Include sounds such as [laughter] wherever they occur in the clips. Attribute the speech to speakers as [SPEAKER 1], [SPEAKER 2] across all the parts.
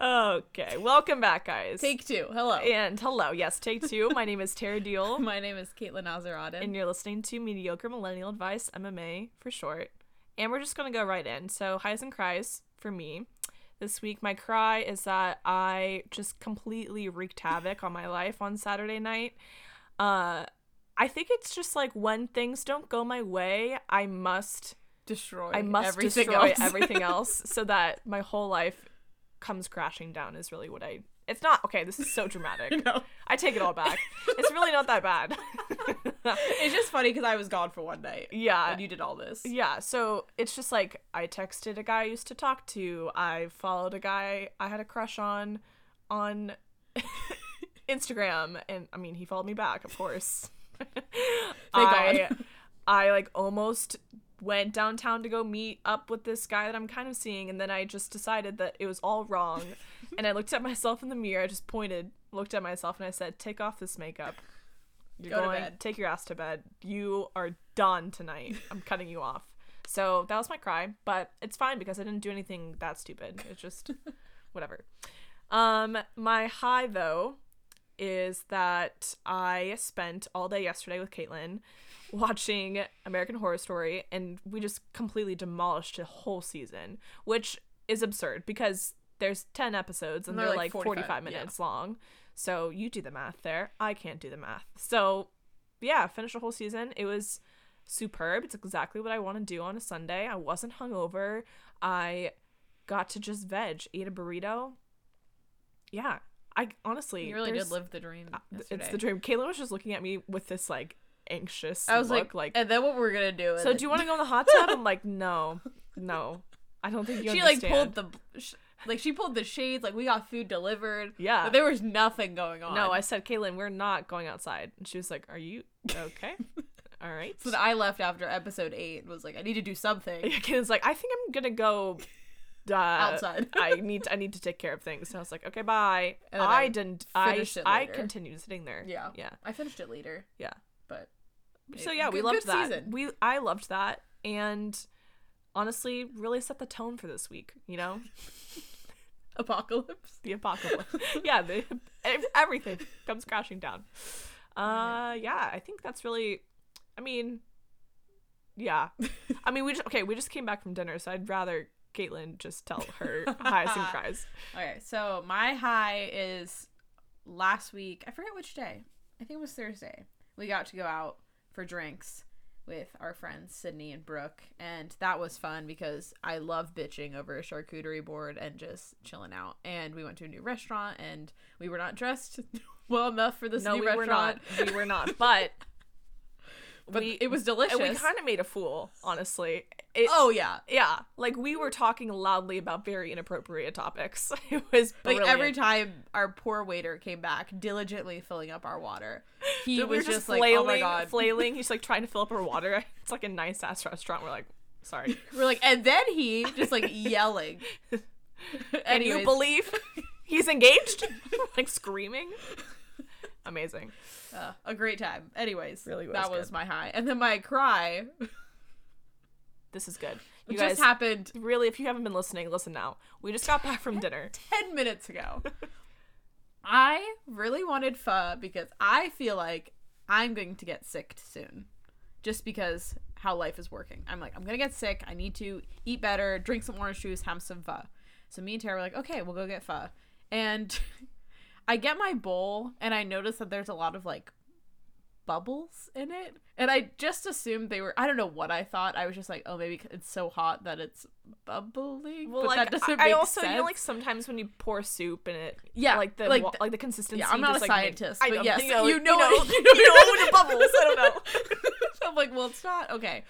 [SPEAKER 1] Okay, welcome back, guys.
[SPEAKER 2] Take two. Hello.
[SPEAKER 1] and hello. Yes, take two. My name is Terra Deal, [laughs]
[SPEAKER 2] My name is Caitlin Azaraden.
[SPEAKER 1] and you're listening to Mediocre Millennial Advice, MMA for short. And we're just gonna go right in. So, highs and cries for me. This week, my cry is that I just completely wreaked havoc on my life on Saturday night. Uh, I think it's just like when things don't go my way, I must
[SPEAKER 2] destroy.
[SPEAKER 1] I must
[SPEAKER 2] everything
[SPEAKER 1] destroy
[SPEAKER 2] else. [laughs]
[SPEAKER 1] everything else so that my whole life comes crashing down is really what I it's not okay, this is so dramatic. [laughs]
[SPEAKER 2] no.
[SPEAKER 1] I take it all back. It's really not that bad. [laughs]
[SPEAKER 2] It's just funny because I was gone for one night.
[SPEAKER 1] yeah.
[SPEAKER 2] And you did all this.
[SPEAKER 1] Yeah, so it's just like I texted a guy I used to talk to. I followed a guy I had a crush on on Instagram and I mean he followed me back, of course. I [laughs] I like almost went downtown to go meet up with this guy that I'm kind of seeing and then I just decided that it was all wrong. [laughs] and I looked at myself in the mirror, I just pointed, looked at myself and I said, "Take off this makeup." You're
[SPEAKER 2] Go to
[SPEAKER 1] going
[SPEAKER 2] bed.
[SPEAKER 1] take your ass to bed. You are done tonight. I'm cutting you off. So that was my cry, but it's fine because I didn't do anything that stupid. It's just [laughs] whatever. Um, my high though is that I spent all day yesterday with Caitlin watching American Horror Story, and we just completely demolished a whole season, which is absurd because there's 10 episodes and,
[SPEAKER 2] And
[SPEAKER 1] they're,
[SPEAKER 2] they're,
[SPEAKER 1] like
[SPEAKER 2] like,
[SPEAKER 1] 45,
[SPEAKER 2] 45, yeah.
[SPEAKER 1] minutes long. So you do the math there. I can't do the math. So yeah, finished a whole season. It was superb. It's exactly what I want to do on a Sunday. I wasn't hungover. I got to just veg, eat a burrito. Yeah, I honestly
[SPEAKER 2] You really did live the dream.
[SPEAKER 1] It's the dream. Caitlin was just looking at me with this like anxious
[SPEAKER 2] I was
[SPEAKER 1] look,
[SPEAKER 2] like,
[SPEAKER 1] like,
[SPEAKER 2] and then what we're gonna do?
[SPEAKER 1] so do you want to go in the hot tub? I'm [laughs] like, no, no, I don't think you
[SPEAKER 2] She like pulled the, sh- like she pulled the shades. Like we got food delivered.
[SPEAKER 1] Yeah.
[SPEAKER 2] But there was nothing going on.
[SPEAKER 1] No, I said, Caitlin, we're not going outside. And she was like, Are you okay? [laughs] All right.
[SPEAKER 2] So I left after episode eight. and Was like, I need to do something.
[SPEAKER 1] Yeah, Caitlin's like, I think I'm gonna go uh,
[SPEAKER 2] Outside. [laughs]
[SPEAKER 1] I need to, I need to take care of things. And I was like, okay, bye.
[SPEAKER 2] And
[SPEAKER 1] I,
[SPEAKER 2] I
[SPEAKER 1] didn't. I
[SPEAKER 2] it
[SPEAKER 1] I continued sitting there.
[SPEAKER 2] Yeah.
[SPEAKER 1] Yeah.
[SPEAKER 2] I finished it later,
[SPEAKER 1] Yeah.
[SPEAKER 2] but
[SPEAKER 1] So yeah, we
[SPEAKER 2] good-
[SPEAKER 1] loved
[SPEAKER 2] good
[SPEAKER 1] that.
[SPEAKER 2] season.
[SPEAKER 1] We I loved that, and honestly, really set the tone for this week. You know, [laughs]
[SPEAKER 2] Apocalypse.
[SPEAKER 1] the apocalypse. yeah, the, everything comes crashing down. Uh, yeah, I think that's really. I mean, yeah. I mean, we just okay. We just came back from dinner, so I'd rather Caitlin just tell [laughs] her highs and cries.
[SPEAKER 2] Okay, so my high is last week. I forget which day. I think it was Thursday. We got to go out for drinks with our friends Sydney and Brooke, and that was fun because I love bitching over a charcuterie board and just chilling out. And we went to a new restaurant, and we were not dressed [laughs] well enough for this
[SPEAKER 1] no,
[SPEAKER 2] new
[SPEAKER 1] we
[SPEAKER 2] restaurant.
[SPEAKER 1] were not. We were not. But [laughs]
[SPEAKER 2] But
[SPEAKER 1] we-
[SPEAKER 2] it was delicious.
[SPEAKER 1] and we kind of made a fool, honestly. It,
[SPEAKER 2] oh yeah,
[SPEAKER 1] Yeah, like we were talking loudly about very inappropriate topics. [laughs] It was
[SPEAKER 2] like every time our poor waiter came back, diligently filling up our water, he
[SPEAKER 1] we
[SPEAKER 2] was
[SPEAKER 1] were
[SPEAKER 2] just,
[SPEAKER 1] flailing,
[SPEAKER 2] like, "Oh my god!"
[SPEAKER 1] flailing. He's like trying to fill up our water. [laughs] It's like a nice ass restaurant. We're like, sorry. [laughs]
[SPEAKER 2] We're like, and then he just like yelling.
[SPEAKER 1] and you believe he's engaged? like screaming. Amazing.
[SPEAKER 2] uh, a great time. Anyways,
[SPEAKER 1] Really was
[SPEAKER 2] that was
[SPEAKER 1] good.
[SPEAKER 2] my high, and then my cry,
[SPEAKER 1] This is good. You
[SPEAKER 2] which
[SPEAKER 1] guys,
[SPEAKER 2] just happened
[SPEAKER 1] really, if you haven't been listening, listen now. We just got back from [laughs] dinner.
[SPEAKER 2] ten minutes ago. [laughs] I really wanted pho because I feel like I'm going to get sick soon, just because how life is working. I'm like, I'm gonna get sick. I need to eat better, drink some orange juice, have some pho. So me and Terra were like, okay, we'll go get pho. And [laughs] I get my bowl, and I notice that there's a lot of like bubbles in it, and I just assumed they were. I don't know what I thought. I was just like, oh, maybe it's so hot that it's bubbling.
[SPEAKER 1] Well,
[SPEAKER 2] but
[SPEAKER 1] like
[SPEAKER 2] that doesn't
[SPEAKER 1] I,
[SPEAKER 2] make
[SPEAKER 1] I also
[SPEAKER 2] sense.
[SPEAKER 1] you know like sometimes when you pour soup and it
[SPEAKER 2] Yeah,
[SPEAKER 1] like the
[SPEAKER 2] like
[SPEAKER 1] wa- like the consistency.
[SPEAKER 2] Yeah, I'm not
[SPEAKER 1] just,
[SPEAKER 2] a
[SPEAKER 1] like,
[SPEAKER 2] scientist, but
[SPEAKER 1] know,
[SPEAKER 2] yes,
[SPEAKER 1] you know,
[SPEAKER 2] you
[SPEAKER 1] you
[SPEAKER 2] know
[SPEAKER 1] know,
[SPEAKER 2] it.
[SPEAKER 1] you know, you know when it [laughs] bubbles. I don't know. [laughs]
[SPEAKER 2] so I'm like, well, it's not okay.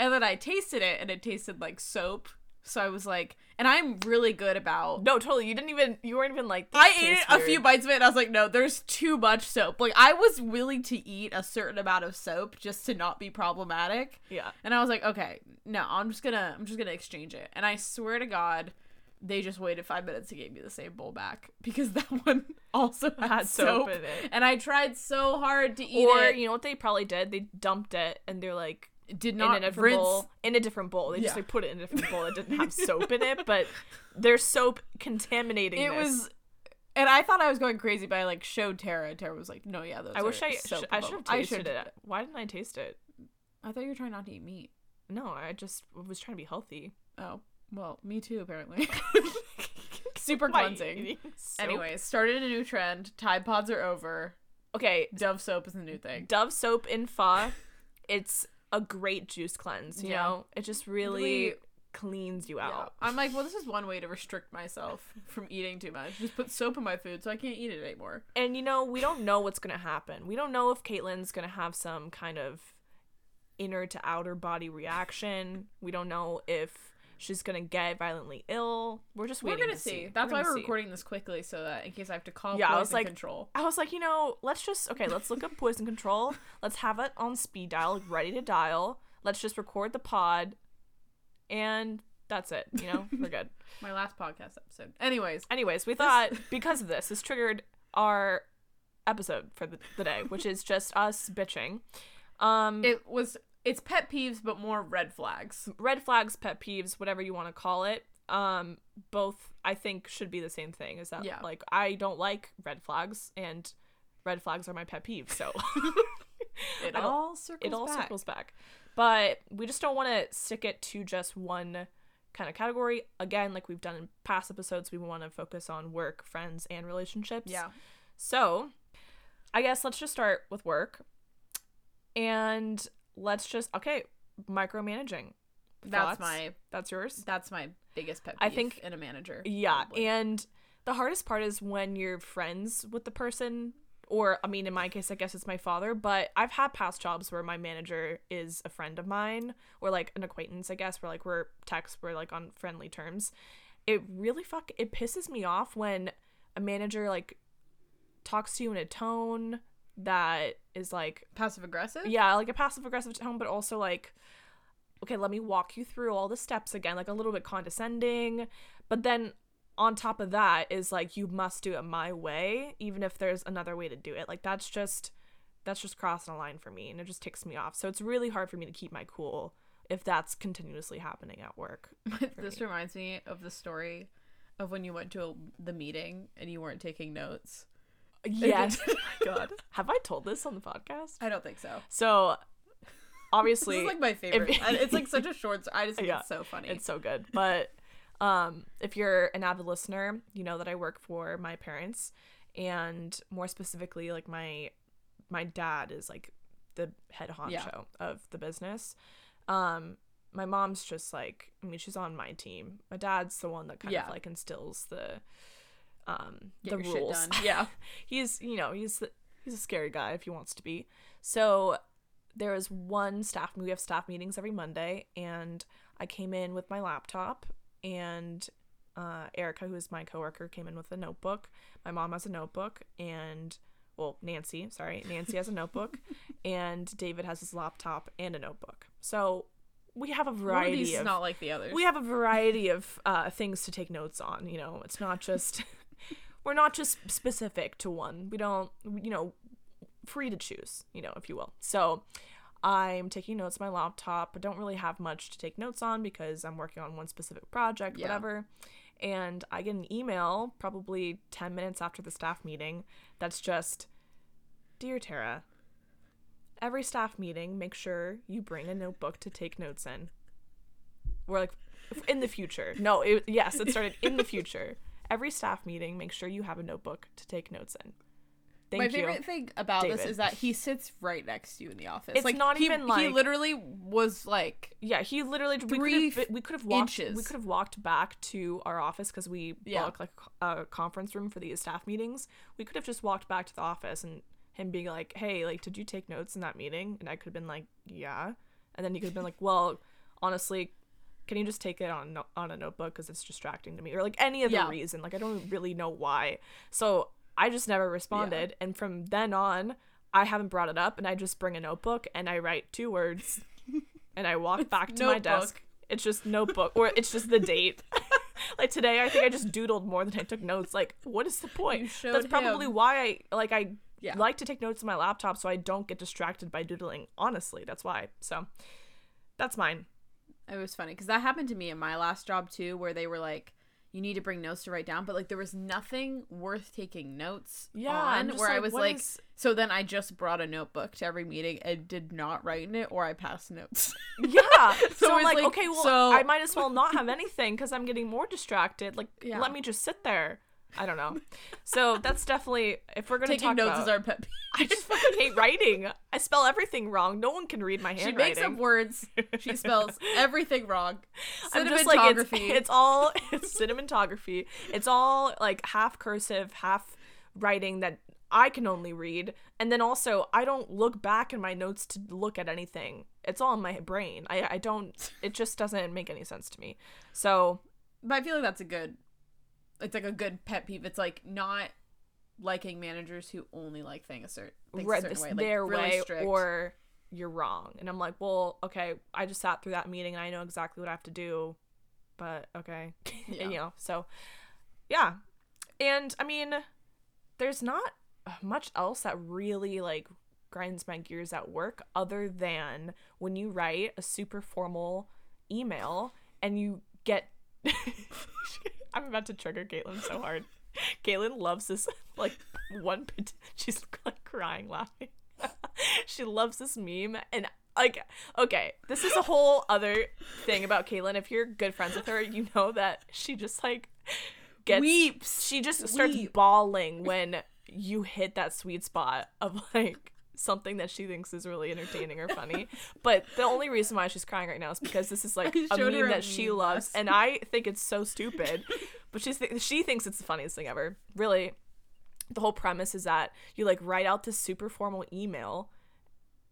[SPEAKER 2] And then I tasted it, and it tasted like soap. So I was like, and I'm really good about.
[SPEAKER 1] No, totally. You didn't even. You weren't even like.
[SPEAKER 2] I ate a few bites of it, and I was like, no, there's too much soap. Like I was willing to eat a certain amount of soap just to not be problematic.
[SPEAKER 1] Yeah.
[SPEAKER 2] And I was like, okay, no, I'm just gonna, I'm just gonna exchange it. And I swear to God, they just waited five minutes to give me the same bowl back because [laughs] that one also had, soap,
[SPEAKER 1] soap in it.
[SPEAKER 2] and I tried so hard to eat
[SPEAKER 1] Or
[SPEAKER 2] it.
[SPEAKER 1] you know what they probably did? They dumped it and they're like
[SPEAKER 2] did
[SPEAKER 1] in
[SPEAKER 2] not
[SPEAKER 1] a different
[SPEAKER 2] rinse.
[SPEAKER 1] bowl. In a different bowl. They just like put it in a different bowl that didn't have [laughs] soap in it, but there's soap contaminating
[SPEAKER 2] It
[SPEAKER 1] this.
[SPEAKER 2] was, and I thought I was going crazy, but I like showed Terra. Terra was like, "No, yeah, those."
[SPEAKER 1] I wish I
[SPEAKER 2] soap
[SPEAKER 1] sh- I should have
[SPEAKER 2] bubbles."
[SPEAKER 1] tasted it. Why didn't I taste it?
[SPEAKER 2] I thought you were trying not to eat meat.
[SPEAKER 1] No, I just was trying to be healthy.
[SPEAKER 2] Oh, well, me too. Apparently, [laughs] super
[SPEAKER 1] By
[SPEAKER 2] cleansing. Anyway, started a new trend. Tide Pods are over.
[SPEAKER 1] okay,
[SPEAKER 2] Dove soap is the new thing.
[SPEAKER 1] Dove soap in fa. It's a great juice cleanse. You
[SPEAKER 2] Yeah.
[SPEAKER 1] know, it just really,
[SPEAKER 2] Really-
[SPEAKER 1] cleans you
[SPEAKER 2] Yeah.
[SPEAKER 1] out.
[SPEAKER 2] I'm like, well, this is one way to restrict myself from eating too much. Just put soap in my food so I can't eat it anymore.
[SPEAKER 1] And you know, we don't know what's gonna happen. We don't know if Caitlin's gonna have some kind of inner to outer body reaction. We don't know if she's gonna get violently ill. We're just waiting.
[SPEAKER 2] We're gonna
[SPEAKER 1] to
[SPEAKER 2] see. That's
[SPEAKER 1] We're
[SPEAKER 2] why we're
[SPEAKER 1] see.
[SPEAKER 2] recording this quickly so that in case I have to call
[SPEAKER 1] Yeah, I
[SPEAKER 2] poison
[SPEAKER 1] was like-
[SPEAKER 2] control.
[SPEAKER 1] I was like, you know, let's just okay, let's look up [laughs] poison control. Let's have it on speed dial, like, ready to dial. Let's just record the pod, and that's it. You know, we're good. [laughs]
[SPEAKER 2] My last podcast episode. Anyways,
[SPEAKER 1] Anyways, we thought [laughs] because of this, this triggered our episode for the, the day, which is just us bitching. Um,
[SPEAKER 2] it was it's pet peeves but more red flags.
[SPEAKER 1] red flags, pet peeves, whatever you want to call it. Um, both I think should be the same thing. Is that
[SPEAKER 2] Yeah.
[SPEAKER 1] like I don't like red flags, and red flags are my pet peeve. So [laughs]
[SPEAKER 2] It all circles
[SPEAKER 1] it all
[SPEAKER 2] back.
[SPEAKER 1] circles back. But we just don't want to stick it to just one kind of category. Again, like we've done in past episodes, we want to focus on work, friends, and relationships.
[SPEAKER 2] Yeah.
[SPEAKER 1] So, I guess let's just start with work. And let's just okay, micromanaging.
[SPEAKER 2] That's
[SPEAKER 1] Thoughts?
[SPEAKER 2] my
[SPEAKER 1] That's yours?
[SPEAKER 2] that's my biggest pet peeve I
[SPEAKER 1] think-
[SPEAKER 2] in a manager.
[SPEAKER 1] Yeah,
[SPEAKER 2] probably.
[SPEAKER 1] and the hardest part is when you're friends with the person or I mean in my case I guess it's my father, but I've had past jobs where my manager is a friend of mine or like an acquaintance, I guess, where like we're text, we're like on friendly terms. It really fuck it pisses me off when a manager like talks to you in a tone that is like
[SPEAKER 2] passive aggressive.
[SPEAKER 1] yeah, like a passive aggressive tone, but also like, okay, let me walk you through all the steps again, like a little bit condescending. But then on top of that is like, you must do it my way, even if there's another way to do it. Like that's just that's just crossing a line for me, and it just ticks me off. So it's really hard for me to keep my cool if that's continuously happening at work. [laughs]
[SPEAKER 2] this reminds me of the story of when you went to a, the meeting and you weren't taking notes.
[SPEAKER 1] Yes. [laughs] oh my God. Have I told this on the podcast?
[SPEAKER 2] I don't think so.
[SPEAKER 1] So [laughs]
[SPEAKER 2] This
[SPEAKER 1] obviously
[SPEAKER 2] is like my favorite. [laughs]
[SPEAKER 1] if-
[SPEAKER 2] it's like such a short. I just think
[SPEAKER 1] Yeah,
[SPEAKER 2] it's so funny.
[SPEAKER 1] It's so good. But um, if you're an avid listener, you know that I work for my parents, and more specifically, like my my dad is like the head honcho
[SPEAKER 2] Yeah.
[SPEAKER 1] of the business. Um, my mom's just like, I mean, she's on my team. My dad's the one that kind
[SPEAKER 2] Yeah.
[SPEAKER 1] of like instills the um the rules. Yeah, [laughs] he's you know he's he's a scary guy if he wants to be. So there is one staff we have staff meetings every Monday and I came in with my laptop and uh, Erica, who is my coworker, came in with a notebook. My mom has a notebook and well, Nancy, sorry, Nancy has a notebook [laughs] and David has his laptop and a notebook. So we have a
[SPEAKER 2] One of
[SPEAKER 1] variety
[SPEAKER 2] these is
[SPEAKER 1] of
[SPEAKER 2] not like the others.
[SPEAKER 1] we have a variety of uh, things to take notes on. You know, it's not just [laughs] we're not just specific to one. We don't, you know, free to choose. You know, if you will. So I'm taking notes on my laptop, but don't really have much to take notes on because I'm working on one specific project,
[SPEAKER 2] Yeah.
[SPEAKER 1] whatever. And I get an email probably 10 minutes after the staff meeting that's just, Dear Terra, every staff meeting, make sure you bring a notebook to take notes in. We're like, in the future. No, it, yes, it started in the [laughs] future. Every staff meeting, make sure you have a notebook to take notes in. Thank
[SPEAKER 2] My
[SPEAKER 1] you.
[SPEAKER 2] favorite thing about this is that he sits right next to you in the office.
[SPEAKER 1] It's
[SPEAKER 2] like
[SPEAKER 1] not
[SPEAKER 2] he,
[SPEAKER 1] even
[SPEAKER 2] he literally was like
[SPEAKER 1] Yeah, he literally we could have we could have walked we could have walked back to our office because we
[SPEAKER 2] Yeah.
[SPEAKER 1] booked like a conference room for these staff meetings. We could have just walked back to the office and him being like, "Hey, like, did you take notes in that meeting?" And I could have been like, "Yeah," and then he could have been like, "Well, honestly." Can you just take it on on a notebook because it's distracting to me, or like any other
[SPEAKER 2] Yeah.
[SPEAKER 1] reason? Like I don't really know why. So I just never responded, and from then on, I haven't brought it up, and I just bring a notebook and I write two words, [laughs] and I walk back to my desk. It's just notebook, or it's just the date. [laughs] like today, I think I just doodled more than I took notes. Like, what is the point? That's probably
[SPEAKER 2] him.
[SPEAKER 1] why I like I
[SPEAKER 2] Yeah.
[SPEAKER 1] like to take notes on my laptop so I don't get distracted by doodling. Honestly, that's why. So, that's mine.
[SPEAKER 2] It was funny because that happened to me in my last job too, where they were like, "You need to bring notes to write down," but like there was nothing worth taking notes
[SPEAKER 1] Yeah,
[SPEAKER 2] on. Where I was like,
[SPEAKER 1] is-
[SPEAKER 2] so then I just brought a notebook to every meeting and did not write in it, or I passed notes. [laughs]
[SPEAKER 1] Yeah. [laughs] so, I'm like,
[SPEAKER 2] like,
[SPEAKER 1] okay, well,
[SPEAKER 2] so-
[SPEAKER 1] I might as well not have [laughs] anything because I'm getting more distracted. Like,
[SPEAKER 2] Yeah.
[SPEAKER 1] let me just sit there. I don't know. So that's definitely if we're gonna
[SPEAKER 2] Taking
[SPEAKER 1] talk
[SPEAKER 2] notes
[SPEAKER 1] about.
[SPEAKER 2] is our pet peeve.
[SPEAKER 1] I just fucking hate writing. I spell everything wrong. No one can read my handwriting.
[SPEAKER 2] She makes up words. She spells everything wrong. [laughs]
[SPEAKER 1] I'm just like it's,
[SPEAKER 2] Cinematography.
[SPEAKER 1] it's all [laughs] it's cinematography. It's all like half cursive, half writing that I can only read. And then also I don't look back in my notes to look at anything. It's all in my brain. I I don't it just doesn't make any sense to me. So
[SPEAKER 2] But I feel like that's a good. It's like a good pet peeve. It's like not liking managers who only like thing a certain, things
[SPEAKER 1] read
[SPEAKER 2] a certain way, like
[SPEAKER 1] their
[SPEAKER 2] really
[SPEAKER 1] way
[SPEAKER 2] strict.
[SPEAKER 1] or you're wrong. And I'm like, well, okay, I just sat through that meeting and I know exactly what I have to do. But okay. [laughs]
[SPEAKER 2] Yeah.
[SPEAKER 1] you know, so yeah. And I mean, there's not much else that really like grinds my gears at work other than when you write a super formal email and you get [laughs] [laughs] I'm about to trigger Caitlin so hard. [laughs] Caitlin loves this like one she's like crying laughing. [laughs] she loves this meme and like okay, this is a whole other thing about Caitlin. If you're good friends with her, you know that she just like gets
[SPEAKER 2] weeps.
[SPEAKER 1] she just starts
[SPEAKER 2] Weep.
[SPEAKER 1] bawling when you hit that sweet spot of like something that she thinks is really entertaining or funny. but the only reason why she's crying right now is because this is [laughs] like a meme
[SPEAKER 2] a
[SPEAKER 1] that she
[SPEAKER 2] meme
[SPEAKER 1] loves, and I think it's so stupid. [laughs] but she's th- she thinks it's the funniest thing ever. Really, the whole premise is that you like write out this super formal email.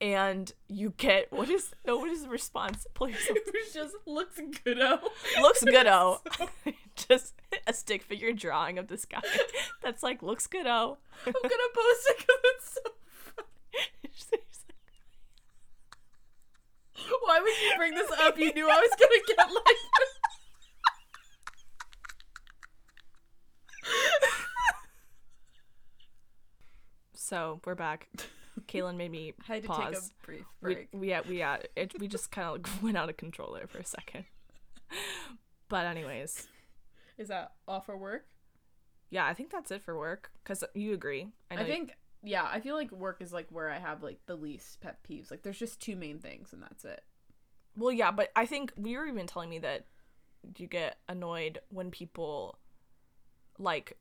[SPEAKER 1] And you get what is no what is the response? Please [laughs]
[SPEAKER 2] it just looks good. Oh,
[SPEAKER 1] looks good oh just a stick figure drawing of this guy that's like looks good oh
[SPEAKER 2] I'm gonna post it because it's so. [laughs] Why would you bring this up? You knew I was gonna get like. [laughs]
[SPEAKER 1] so we're back Caitlin made me [laughs]
[SPEAKER 2] I had to
[SPEAKER 1] pause
[SPEAKER 2] take a brief
[SPEAKER 1] we,
[SPEAKER 2] break.
[SPEAKER 1] we yeah we yeah it, we just kind of like went out of control there for a second but anyways
[SPEAKER 2] Is that all for work?
[SPEAKER 1] yeah I think that's it for work because you agree I,
[SPEAKER 2] I, think yeah, I feel like work is like where I have like the least pet peeves. Like there's just two main things and that's it.
[SPEAKER 1] Well, yeah, but I think you were even telling me that you get annoyed when people like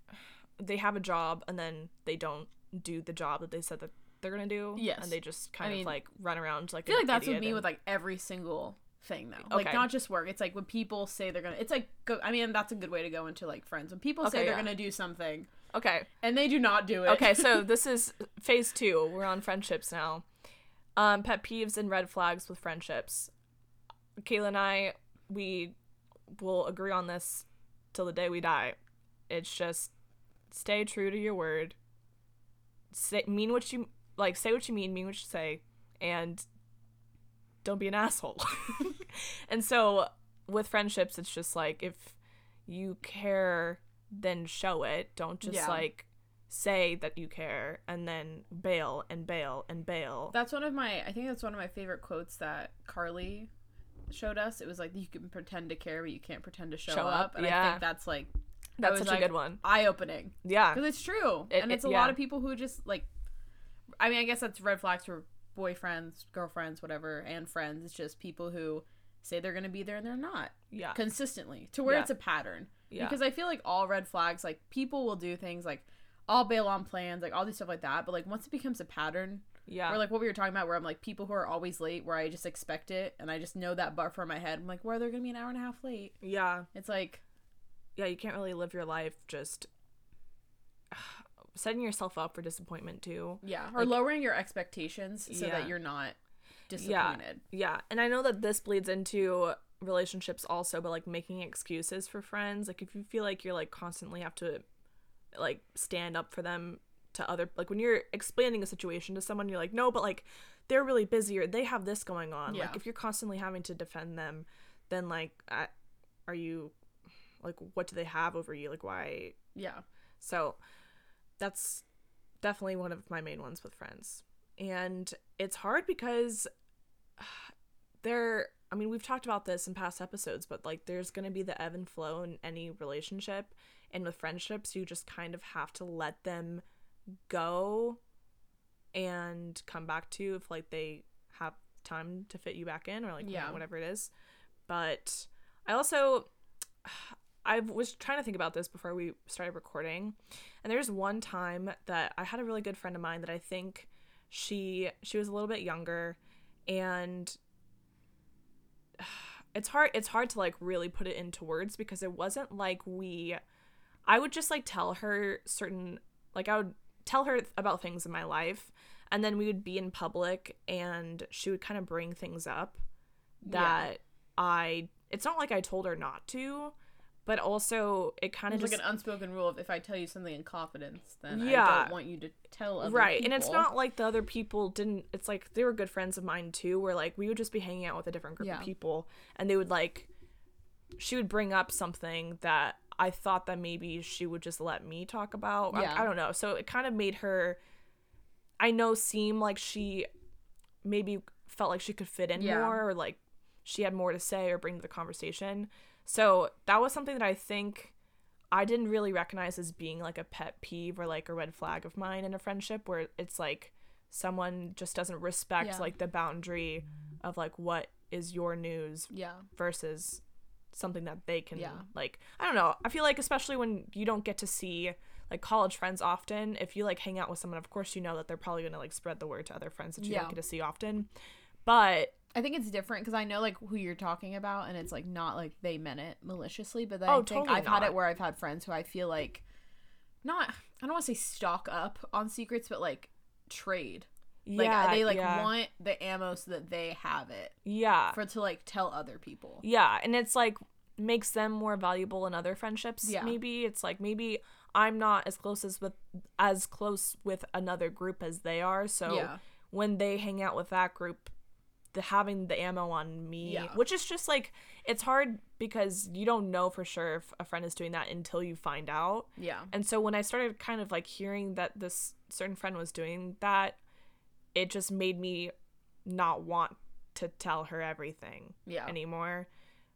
[SPEAKER 1] they have a job and then they don't do the job that they said that they're gonna do.
[SPEAKER 2] Yes.
[SPEAKER 1] and they just kind
[SPEAKER 2] I
[SPEAKER 1] of
[SPEAKER 2] mean,
[SPEAKER 1] like run around like
[SPEAKER 2] I feel like that's with me
[SPEAKER 1] and-
[SPEAKER 2] with like every single thing though.
[SPEAKER 1] Okay.
[SPEAKER 2] Like not just work. It's like when people say they're gonna. It's like go, I mean that's a good way to go into like friends. When people
[SPEAKER 1] Okay,
[SPEAKER 2] say they're
[SPEAKER 1] yeah.
[SPEAKER 2] gonna do something
[SPEAKER 1] okay.
[SPEAKER 2] and they do not do it.
[SPEAKER 1] Okay, so [laughs] this is phase two. We're on friendships now. Um, pet peeves and red flags with friendships. Kayla and I, we will agree on this till the day we die. It's just stay true to your word. Say mean what you like. Say what you mean. Mean what you say, and don't be an asshole. [laughs] and so with friendships, it's just like if you care, then show it. Don't just
[SPEAKER 2] Yeah.
[SPEAKER 1] like say that you care and then bail and bail and bail.
[SPEAKER 2] That's one of my. I think that's one of my favorite quotes that Carly showed us. It was like you can pretend to care, but you can't pretend to show,
[SPEAKER 1] Show
[SPEAKER 2] up.
[SPEAKER 1] up,
[SPEAKER 2] And I think that's like
[SPEAKER 1] That's such
[SPEAKER 2] like-
[SPEAKER 1] a good one.
[SPEAKER 2] eye opening
[SPEAKER 1] Yeah.
[SPEAKER 2] because it's true,
[SPEAKER 1] It-
[SPEAKER 2] and it's
[SPEAKER 1] it-
[SPEAKER 2] a
[SPEAKER 1] yeah.
[SPEAKER 2] lot of people who just like. I mean, I guess that's red flags for boyfriends, girlfriends, whatever, and friends. It's just people who say they're gonna be there and they're not
[SPEAKER 1] Yeah.
[SPEAKER 2] consistently to where
[SPEAKER 1] Yeah.
[SPEAKER 2] it's a pattern.
[SPEAKER 1] Yeah.
[SPEAKER 2] Because I feel like all red flags, like people will do things like I'll bail on plans, like all these stuff like that. But like once it becomes a pattern,
[SPEAKER 1] yeah.
[SPEAKER 2] or like what we were talking about, where I'm like people who are always late, where I just expect it and I just know that buffer in my head. I'm like, where they're gonna be an hour and a half late.
[SPEAKER 1] yeah.
[SPEAKER 2] It's like
[SPEAKER 1] Yeah, you can't really live your life just [sighs] setting yourself up for disappointment too.
[SPEAKER 2] yeah, or
[SPEAKER 1] Like-
[SPEAKER 2] lowering your expectations so
[SPEAKER 1] Yeah.
[SPEAKER 2] that you're not disappointed.
[SPEAKER 1] Yeah, and I know that this bleeds into relationships also, but like making excuses for friends. Like if you feel like you're like constantly have to like stand up for them to other like when you're explaining a situation to someone, you're like, no, but like they're really busy or they have this going on.
[SPEAKER 2] Yeah.
[SPEAKER 1] Like if you're constantly having to defend them, then like I, are you like what do they have over you like why
[SPEAKER 2] Yeah.
[SPEAKER 1] so that's definitely one of my main ones with friends. And it's hard because [sighs] there I mean, we've talked about this in past episodes, but like there's going to be the ebb and flow in any relationship and with friendships, you just kind of have to let them go and come back to if like they have time to fit you back in or like you know,
[SPEAKER 2] Yeah.
[SPEAKER 1] whatever it is. But I also [sighs] I was trying to think about this before we started recording, and there's one time that I had a really good friend of mine that I think she she was a little bit younger, and [sighs] it's hard it's hard to like really put it into words because it wasn't like we I would just like tell her certain like I would tell her about things in my life and then we would be in public and she would kind of bring things up that I it's not like I told her not to, but also it kind of just
[SPEAKER 2] like an unspoken rule of if I tell you something in confidence, then
[SPEAKER 1] yeah, I
[SPEAKER 2] don't want you to tell other
[SPEAKER 1] right and it's not like the other people didn't it's like they were good friends of mine too where like we would just be hanging out with a different group
[SPEAKER 2] Yeah.
[SPEAKER 1] of people and they would like she would bring up something that i thought that maybe she would just let me talk about I-
[SPEAKER 2] Yeah.
[SPEAKER 1] I, don't know so it kind of made her i know seem like she maybe felt like she could fit in
[SPEAKER 2] Yeah.
[SPEAKER 1] more or like she had more to say or bring to the conversation so that was something that i think I didn't really recognize as being like a pet peeve or like a red flag of mine in a friendship where it's like someone just doesn't respect
[SPEAKER 2] Yeah.
[SPEAKER 1] like the boundary of like what is your news
[SPEAKER 2] Yeah.
[SPEAKER 1] versus something that they can
[SPEAKER 2] Yeah.
[SPEAKER 1] like I don't know. I feel like especially when you don't get to see like college friends often, if you like hang out with someone, of course you know that they're probably gonna like spread the word to other friends that you
[SPEAKER 2] Yeah.
[SPEAKER 1] don't get to see often. But
[SPEAKER 2] I think it's different because I know like who you're talking about, and it's like not like they meant it maliciously, but then
[SPEAKER 1] Oh,
[SPEAKER 2] I think
[SPEAKER 1] totally
[SPEAKER 2] I've had it where I've had friends who I feel like not I don't want to say stock up on secrets, but like trade.
[SPEAKER 1] Yeah, Like
[SPEAKER 2] they like
[SPEAKER 1] yeah,
[SPEAKER 2] want the ammo so that they have it
[SPEAKER 1] yeah.
[SPEAKER 2] for to like tell other people.
[SPEAKER 1] Yeah, and it's like makes them more valuable in other friendships.
[SPEAKER 2] Yeah.
[SPEAKER 1] Maybe it's like maybe I'm not as close as with as close with another group as they are. So
[SPEAKER 2] Yeah.
[SPEAKER 1] when they hang out with that group, the having the ammo on me,
[SPEAKER 2] Yeah.
[SPEAKER 1] which is just like it's hard because you don't know for sure if a friend is doing that until you find out.
[SPEAKER 2] Yeah.
[SPEAKER 1] And so when I started kind of like hearing that this certain friend was doing that, it just made me not want to tell her everything
[SPEAKER 2] Yeah.
[SPEAKER 1] anymore.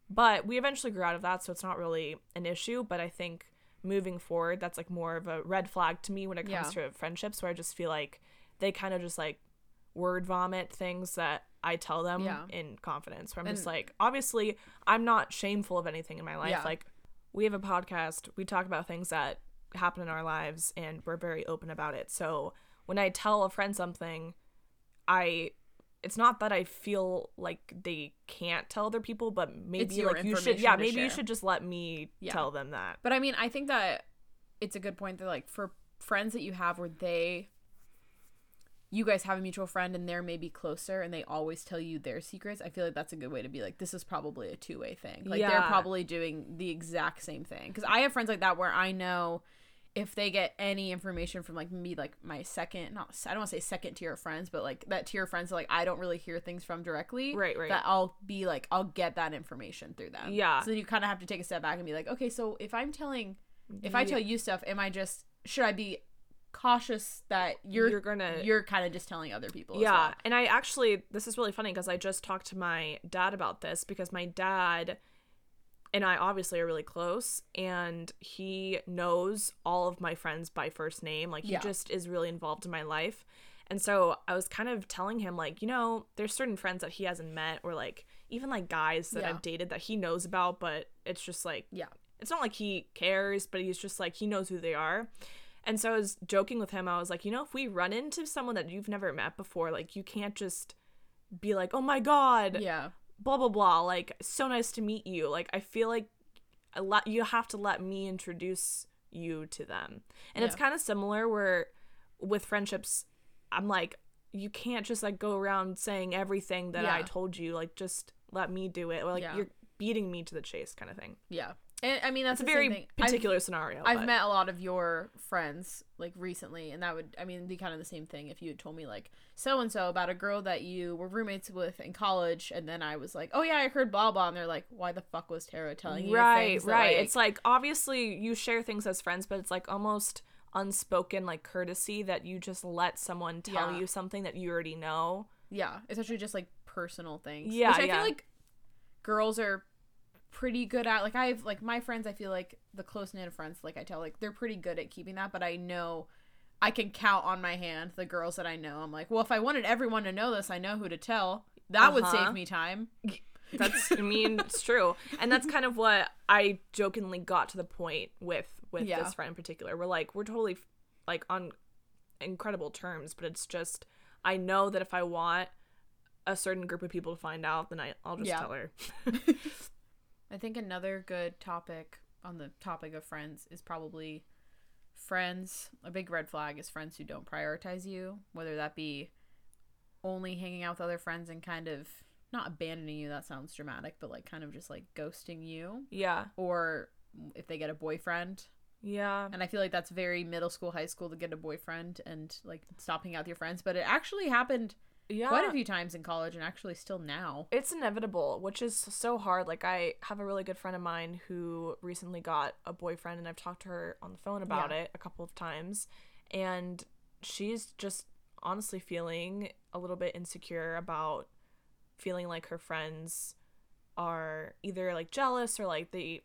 [SPEAKER 1] But we eventually grew out of that, so it's not really an issue. But I think moving forward, that's like more of a red flag to me when it comes to friendships, where I just feel like they kind of just like word vomit things that I tell them
[SPEAKER 2] Yeah.
[SPEAKER 1] in confidence. Where I'm just like, obviously, I'm not shameful of anything in my life.
[SPEAKER 2] Yeah.
[SPEAKER 1] Like, we have a podcast, we talk about things that happen in our lives, and we're very open about it. So when I tell a friend something, I it's not that I feel like they can't tell other people, but maybe like you should yeah, maybe you should just let me
[SPEAKER 2] Yeah.
[SPEAKER 1] tell them that.
[SPEAKER 2] But I mean, I think that it's a good point that like for friends that you have where they you guys have a mutual friend and they're maybe closer and they always tell you their secrets. I feel like that's a good way to be like this is probably a two-way thing. Like they're probably doing the exact same thing cuz I have friends like that where I know if they get any information from like me like my second not I don't want to say second tier friends but like that tier of friends that, like I don't really hear things from directly
[SPEAKER 1] Right, right.
[SPEAKER 2] that I'll be like I'll get that information through them
[SPEAKER 1] Yeah.
[SPEAKER 2] so then you kind of have to take a step back and be like okay so if I'm telling if I tell you stuff, am I just should I be cautious that you're
[SPEAKER 1] You're gonna you're,
[SPEAKER 2] kind of just telling other people? as
[SPEAKER 1] Yeah,
[SPEAKER 2] well?
[SPEAKER 1] and I actually this is really funny because I just talked to my dad about this because my dad and I obviously are really close and he knows all of my friends by first name. Like he
[SPEAKER 2] Yeah.
[SPEAKER 1] just is really involved in my life. And so I was kind of telling him like, you know, there's certain friends that he hasn't met or like even like guys that
[SPEAKER 2] Yeah.
[SPEAKER 1] I've dated that he knows about, but it's just like
[SPEAKER 2] yeah,
[SPEAKER 1] it's not like he cares, but he's just like he knows who they are. And so I was joking with him. I was like, you know, if we run into someone that you've never met before, like you can't just be like, "Oh my god,
[SPEAKER 2] yeah,
[SPEAKER 1] blah blah blah." Like, so nice to meet you. Like, I feel like a lot you have to let me introduce you to them. And it's kind of similar where with friendships, I'm like, you can't just like go around saying everything that I told you. Like, just let me do it. Or like
[SPEAKER 2] Yeah.
[SPEAKER 1] you're beating me to the chase, kind of thing.
[SPEAKER 2] yeah. And I mean that's
[SPEAKER 1] a very
[SPEAKER 2] thing. I've-
[SPEAKER 1] particular scenario.
[SPEAKER 2] I've
[SPEAKER 1] but-
[SPEAKER 2] met a lot of your friends like recently, and that would, I mean, be kind of the same thing if you had told me like so and so about a girl that you were roommates with in college, and then I was like, oh yeah, I heard blah blah, and they're like, why the fuck was Terra telling you
[SPEAKER 1] right
[SPEAKER 2] that,
[SPEAKER 1] right
[SPEAKER 2] like-
[SPEAKER 1] it's like obviously you share things as friends but it's like almost unspoken like courtesy that you just let someone tell
[SPEAKER 2] Yeah.
[SPEAKER 1] you something that you already know
[SPEAKER 2] yeah, especially just like personal things.
[SPEAKER 1] Yeah,
[SPEAKER 2] which I
[SPEAKER 1] yeah.
[SPEAKER 2] feel like girls are pretty good at. Like I have like my friends, I feel like the close knit friends, like I tell, like they're pretty good at keeping that. But I know I can count on my hand the girls that I know. I'm like, well, if I wanted everyone to know this, I know who to tell. That would
[SPEAKER 1] Uh-huh.
[SPEAKER 2] save me time. [laughs]
[SPEAKER 1] that's i mean it's true and that's kind of what i jokingly got to the point with with
[SPEAKER 2] Yeah.
[SPEAKER 1] this friend in particular we're like we're totally like on incredible terms but it's just i know that if i want a certain group of people to find out then I, i'll just
[SPEAKER 2] Yeah.
[SPEAKER 1] tell her [laughs]
[SPEAKER 2] I think another good topic on the topic of friends is probably friends. A big red flag is friends who don't prioritize you, whether that be only hanging out with other friends and kind of not abandoning you, that sounds dramatic, but like kind of just like ghosting you,
[SPEAKER 1] yeah
[SPEAKER 2] or if they get a boyfriend.
[SPEAKER 1] yeah
[SPEAKER 2] And I feel like that's very middle school, high school to get a boyfriend and like stop hanging out with your friends. But it actually happened
[SPEAKER 1] yeah
[SPEAKER 2] quite a few times in college and actually still now.
[SPEAKER 1] it's inevitable which is so hard like i have a really good friend of mine who recently got a boyfriend and i've talked to her on the phone about
[SPEAKER 2] Yeah.
[SPEAKER 1] it a couple of times and she's just honestly feeling a little bit insecure about feeling like her friends are either like jealous or like they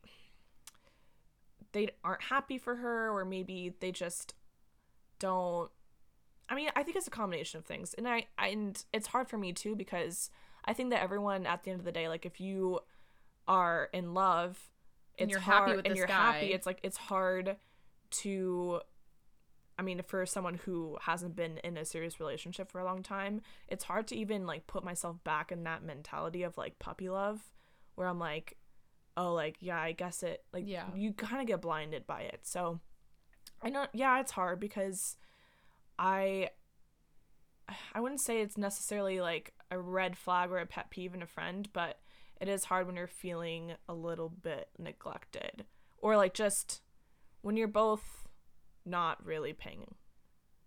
[SPEAKER 1] they aren't happy for her or maybe they just don't I mean, I think it's a combination of things. And I, I and it's hard for me too because I think that everyone at the end of the day like if you are in love it's
[SPEAKER 2] And you're happy with
[SPEAKER 1] and
[SPEAKER 2] this
[SPEAKER 1] you're
[SPEAKER 2] guy.
[SPEAKER 1] happy it's like it's hard to I mean, for someone who hasn't been in a serious relationship for a long time, it's hard to even like put myself back in that mentality of like puppy love where I'm like, oh, like, yeah, I guess it, like,
[SPEAKER 2] Yeah.
[SPEAKER 1] you kind of get blinded by it. So I know, yeah, it's hard because I, I wouldn't say it's necessarily like a red flag or a pet peeve in a friend, but it is hard when you're feeling a little bit neglected or like just when you're both not really paying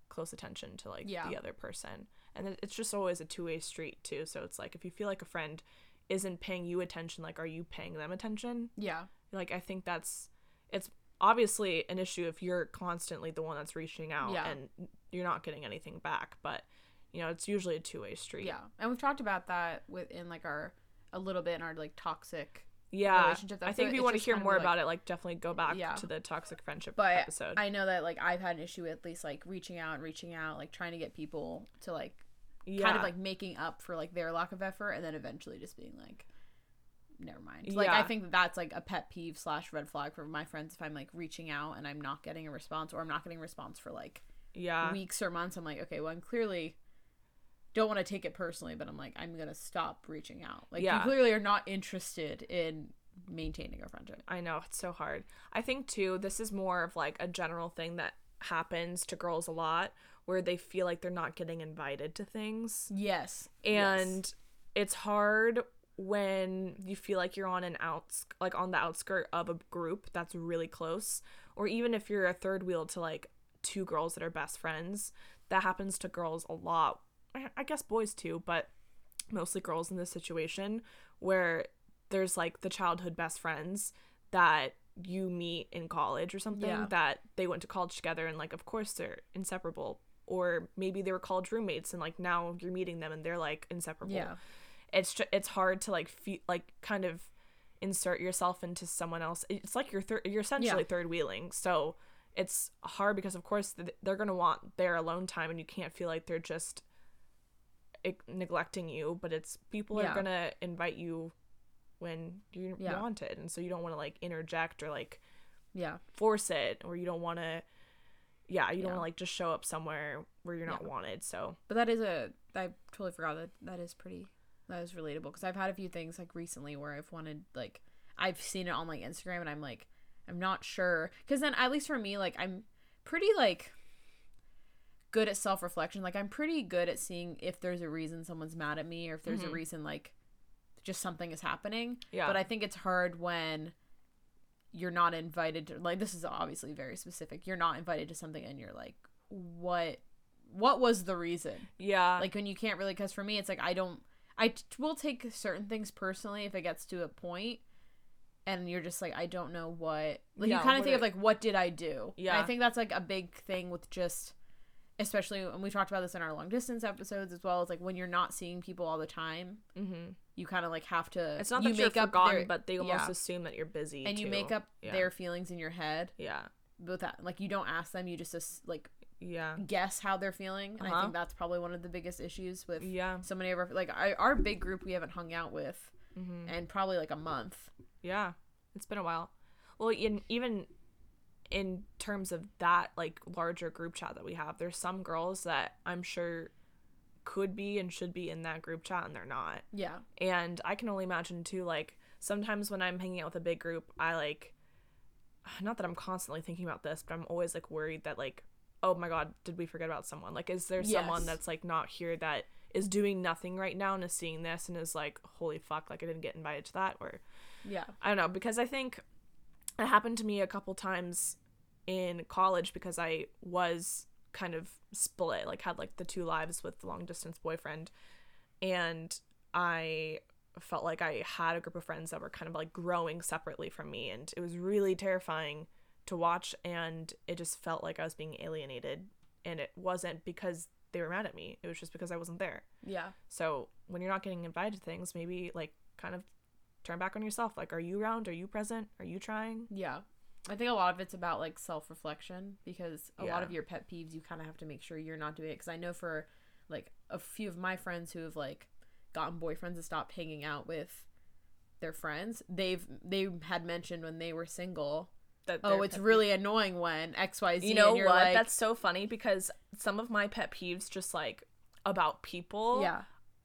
[SPEAKER 1] close attention to like
[SPEAKER 2] Yeah.
[SPEAKER 1] the other person and it's just always a two-way street too so it's like if you feel like a friend isn't paying you attention like are you paying them attention
[SPEAKER 2] Yeah.
[SPEAKER 1] like i think that's it's obviously an issue if you're constantly the one that's reaching out
[SPEAKER 2] Yeah.
[SPEAKER 1] and you're not getting anything back but you know it's usually a two-way street
[SPEAKER 2] Yeah. And we've talked about that within like our a little bit in our like toxic
[SPEAKER 1] yeah
[SPEAKER 2] relationship,
[SPEAKER 1] i think if you want to hear more
[SPEAKER 2] like-
[SPEAKER 1] about it like definitely go back
[SPEAKER 2] Yeah.
[SPEAKER 1] to the toxic friendship
[SPEAKER 2] but
[SPEAKER 1] episode
[SPEAKER 2] I know that like I've had an issue with at least like reaching out and reaching out, like trying to get people to like
[SPEAKER 1] yeah
[SPEAKER 2] kind of like making up for like their lack of effort and then eventually just being like never mind. Like I think that that's like a pet peeve slash red flag for my friends if I'm like reaching out and I'm not getting a response or I'm not getting a response for like
[SPEAKER 1] yeah
[SPEAKER 2] weeks or months. I'm like, okay, well I'm clearly don't want to take it personally, but I'm like, I'm gonna stop reaching out. Like
[SPEAKER 1] Yeah.
[SPEAKER 2] you clearly are not interested in maintaining a friendship.
[SPEAKER 1] I know it's so hard. I think too this is more of like a general thing that happens to girls a lot where they feel like they're not getting invited to things.
[SPEAKER 2] Yes.
[SPEAKER 1] And it's hard when you feel like you're on an outs like on the outskirt of a group that's really close or even if you're a third wheel to like two girls that are best friends. That happens to girls a lot. I- I guess boys too, but mostly girls in this situation where there's like the childhood best friends that you meet in college or something
[SPEAKER 2] Yeah.
[SPEAKER 1] that they went to college together and like of course they're inseparable or maybe they were college roommates and like now you're meeting them and they're like inseparable
[SPEAKER 2] Yeah.
[SPEAKER 1] it's ju- it's hard to like feel like kind of insert yourself into someone else it's like you're thir- you're essentially
[SPEAKER 2] Yeah.
[SPEAKER 1] third wheeling so it's hard because of course they're going to want their alone time and you can't feel like they're just neglecting you but it's people
[SPEAKER 2] Yeah.
[SPEAKER 1] are going to invite you when you
[SPEAKER 2] Yeah.
[SPEAKER 1] want it and so you don't want to like interject or like
[SPEAKER 2] Yeah.
[SPEAKER 1] force it or you don't want to yeah you don't
[SPEAKER 2] Yeah.
[SPEAKER 1] want to like just show up somewhere where you're not
[SPEAKER 2] Yeah.
[SPEAKER 1] wanted so
[SPEAKER 2] But that is a I totally forgot that that is pretty that is relatable because I've had a few things like recently where I've wanted like I've seen it on like Instagram and I'm like I'm not sure because then at least for me like I'm pretty like good at self reflection like I'm pretty good at seeing if there's a reason someone's mad at me or if there's a
[SPEAKER 1] Mhm.
[SPEAKER 2] reason like just something is happening
[SPEAKER 1] yeah
[SPEAKER 2] but I think it's hard when you're not invited to like this is obviously very specific. You're not invited to something and you're like what what was the reason?
[SPEAKER 1] Yeah.
[SPEAKER 2] Like when you can't really cuz for me it's like I don't I t- will take certain things personally if it gets to a point and you're just like I don't know what like
[SPEAKER 1] Yeah,
[SPEAKER 2] you kind of think of like what did I do? And
[SPEAKER 1] Yeah.
[SPEAKER 2] I think that's like a big thing with just especially and we talked about this in our long distance episodes as well as like when you're not seeing people all the time
[SPEAKER 1] mm-hmm.
[SPEAKER 2] you kind of like have to
[SPEAKER 1] It's not
[SPEAKER 2] you
[SPEAKER 1] that you're
[SPEAKER 2] make up
[SPEAKER 1] forgotten,
[SPEAKER 2] their-
[SPEAKER 1] but they almost
[SPEAKER 2] yeah.
[SPEAKER 1] assume that you're busy.
[SPEAKER 2] and you make up
[SPEAKER 1] Yeah.
[SPEAKER 2] their feelings in your head
[SPEAKER 1] Yeah.
[SPEAKER 2] with that like you don't ask them you just as- like
[SPEAKER 1] Yeah.
[SPEAKER 2] guess how they're feeling and i
[SPEAKER 1] Uh-huh.
[SPEAKER 2] think that's probably one of the biggest issues with
[SPEAKER 1] Yeah.
[SPEAKER 2] so many of our like I, our big group we haven't hung out with
[SPEAKER 1] Mm-hmm.
[SPEAKER 2] in probably like a month
[SPEAKER 1] Yeah, it's been a while. Well, in, even in terms of that like larger group chat that we have, there's some girls that I'm sure could be and should be in that group chat and they're not.
[SPEAKER 2] yeah
[SPEAKER 1] And I can only imagine too like sometimes when I'm hanging out with a big group, I like not that I'm constantly thinking about this, but I'm always like worried that like oh my god, did we forget about someone? Like is there someone that's like not here that is doing nothing right now and is seeing this and is like holy fuck, like I didn't get invited to that or
[SPEAKER 2] yeah.
[SPEAKER 1] I don't know because I think it happened to me a couple times in college because I was kind of split, like had like the two lives with the long distance boyfriend, and I felt like I had a group of friends that were kind of like growing separately from me, and it was really terrifying to watch, and it just felt like I was being alienated, and it wasn't because they were mad at me; it was just because I wasn't there.
[SPEAKER 2] yeah
[SPEAKER 1] So when you're not getting invited to things, maybe like kind of turn back on yourself. Like, are you around? Are you present? Are you trying?
[SPEAKER 2] yeah i think a lot of it's about like self-reflection because a lot of your pet peeves you kind of have to make sure you're not doing it because i know for like a few of my friends who have like gotten boyfriends and stopped hanging out with their friends they've they had mentioned when they were single
[SPEAKER 1] That
[SPEAKER 2] oh it's really annoying when xyz.
[SPEAKER 1] You know what?
[SPEAKER 2] like,
[SPEAKER 1] That's so funny because some of my pet peeves, just like about people,
[SPEAKER 2] yeah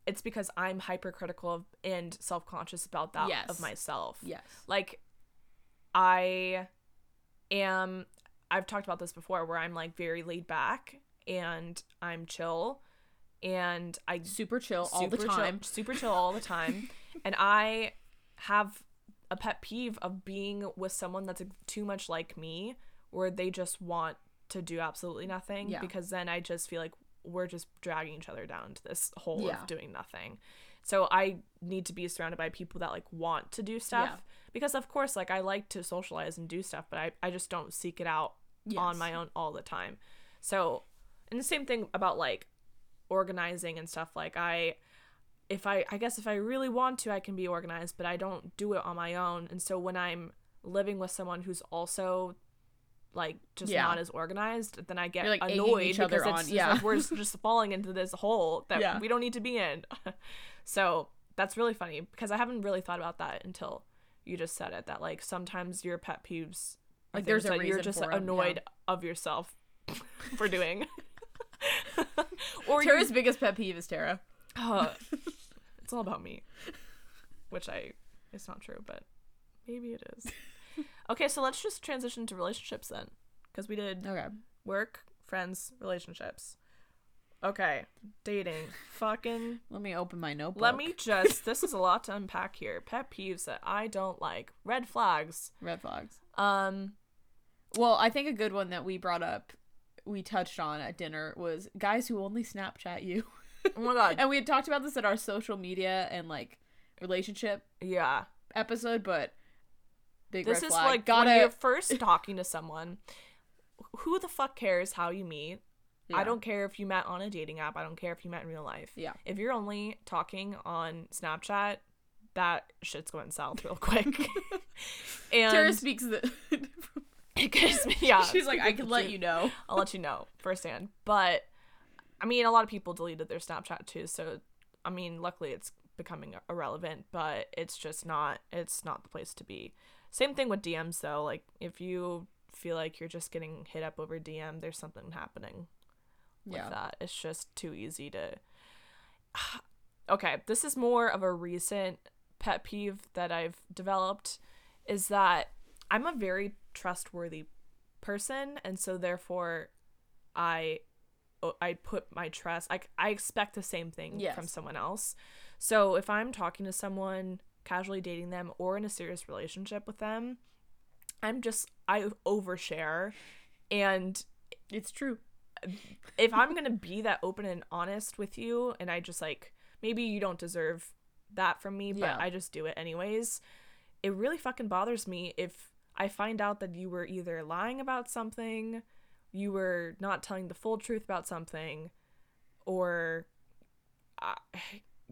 [SPEAKER 1] it's because I'm hypercritical of, and self conscious about that
[SPEAKER 2] Yes.
[SPEAKER 1] of myself.
[SPEAKER 2] yes
[SPEAKER 1] Like, I am. I've talked about this before, where I'm like very laid back and I'm chill, and I
[SPEAKER 2] super chill all the
[SPEAKER 1] super chill-
[SPEAKER 2] time
[SPEAKER 1] super chill all the time. [laughs] and I have a pet peeve of being with someone that's too much like me, where they just want to do absolutely nothing.
[SPEAKER 2] Yeah.
[SPEAKER 1] Because then I just feel like we're just dragging each other down to this hole
[SPEAKER 2] Yeah.
[SPEAKER 1] of doing nothing. So I need to be surrounded by people that like want to do stuff.
[SPEAKER 2] Yeah.
[SPEAKER 1] Because of course, like I like to socialize and do stuff, but I, I just don't seek it out on my own all the time. So, and the same thing about like organizing and stuff. Like I, if I, I guess if I really want to, I can be organized, but I don't do it on my own. And so when I'm living with someone who's also like just
[SPEAKER 2] Yeah.
[SPEAKER 1] not as organized, then I get
[SPEAKER 2] You're, like,
[SPEAKER 1] annoyed because
[SPEAKER 2] other
[SPEAKER 1] it's
[SPEAKER 2] on,
[SPEAKER 1] just
[SPEAKER 2] yeah.
[SPEAKER 1] like we're just falling into this hole that
[SPEAKER 2] Yeah.
[SPEAKER 1] we don't need to be in. [laughs] so that's really funny because I haven't really thought about that until you just said it. That like sometimes your pet peeves,
[SPEAKER 2] Like, there's a
[SPEAKER 1] that you're just
[SPEAKER 2] for 'em, yeah.
[SPEAKER 1] annoyed of yourself [laughs] for doing. [laughs] or you
[SPEAKER 2] terra's biggest pet peeve is terra
[SPEAKER 1] uh, it's all about me, which I it's not true, but maybe it is. [laughs] okay, so let's just transition to relationships then, because we did
[SPEAKER 2] okay
[SPEAKER 1] work, friends, relationships. Okay, dating, fucking.
[SPEAKER 2] let me open my notebook
[SPEAKER 1] Let me [laughs] just. This is a lot to unpack here. Pet peeves that I don't like. Red flags.
[SPEAKER 2] red flags
[SPEAKER 1] Um.
[SPEAKER 2] Well, I think a good one that we brought up, we touched on at dinner was guys who only Snapchat you.
[SPEAKER 1] Oh my god. [laughs]
[SPEAKER 2] and we had talked about this in our social media and like relationship
[SPEAKER 1] Yeah.
[SPEAKER 2] episode, but big
[SPEAKER 1] This is
[SPEAKER 2] flag.
[SPEAKER 1] like
[SPEAKER 2] gotta
[SPEAKER 1] when you're first [laughs] talking to someone. Who the fuck cares how you meet? I don't care if you met on a dating app. I don't care if you met in real life.
[SPEAKER 2] Yeah.
[SPEAKER 1] If you're only talking on Snapchat, that shit's going south real quick. [laughs] and
[SPEAKER 2] Tara speaks the.
[SPEAKER 1] it gives me, yeah.
[SPEAKER 2] She's like, I can let you know.
[SPEAKER 1] I'll let you know firsthand. But I mean, a lot of people deleted their Snapchat too. So I mean, luckily it's becoming irrelevant. But it's just not. It's not the place to be. Same thing with DMs though. Like if you feel like you're just getting hit up over DM, there's something happening with
[SPEAKER 2] Yeah.
[SPEAKER 1] that. It's just too easy to. [sighs] okay, this is more of a recent pet peeve that I've developed is that I'm a very trustworthy person and so therefore I I put my trust I, I expect the same thing
[SPEAKER 2] Yes.
[SPEAKER 1] from someone else. So if I'm talking to someone, casually dating them or in a serious relationship with them, I'm just I overshare and
[SPEAKER 2] It's true. [laughs]
[SPEAKER 1] if I'm gonna be that open and honest with you, and I just like maybe you don't deserve that from me, but
[SPEAKER 2] Yeah.
[SPEAKER 1] I just do it anyways. It really fucking bothers me if I find out that you were either lying about something, you were not telling the full truth about something, or uh,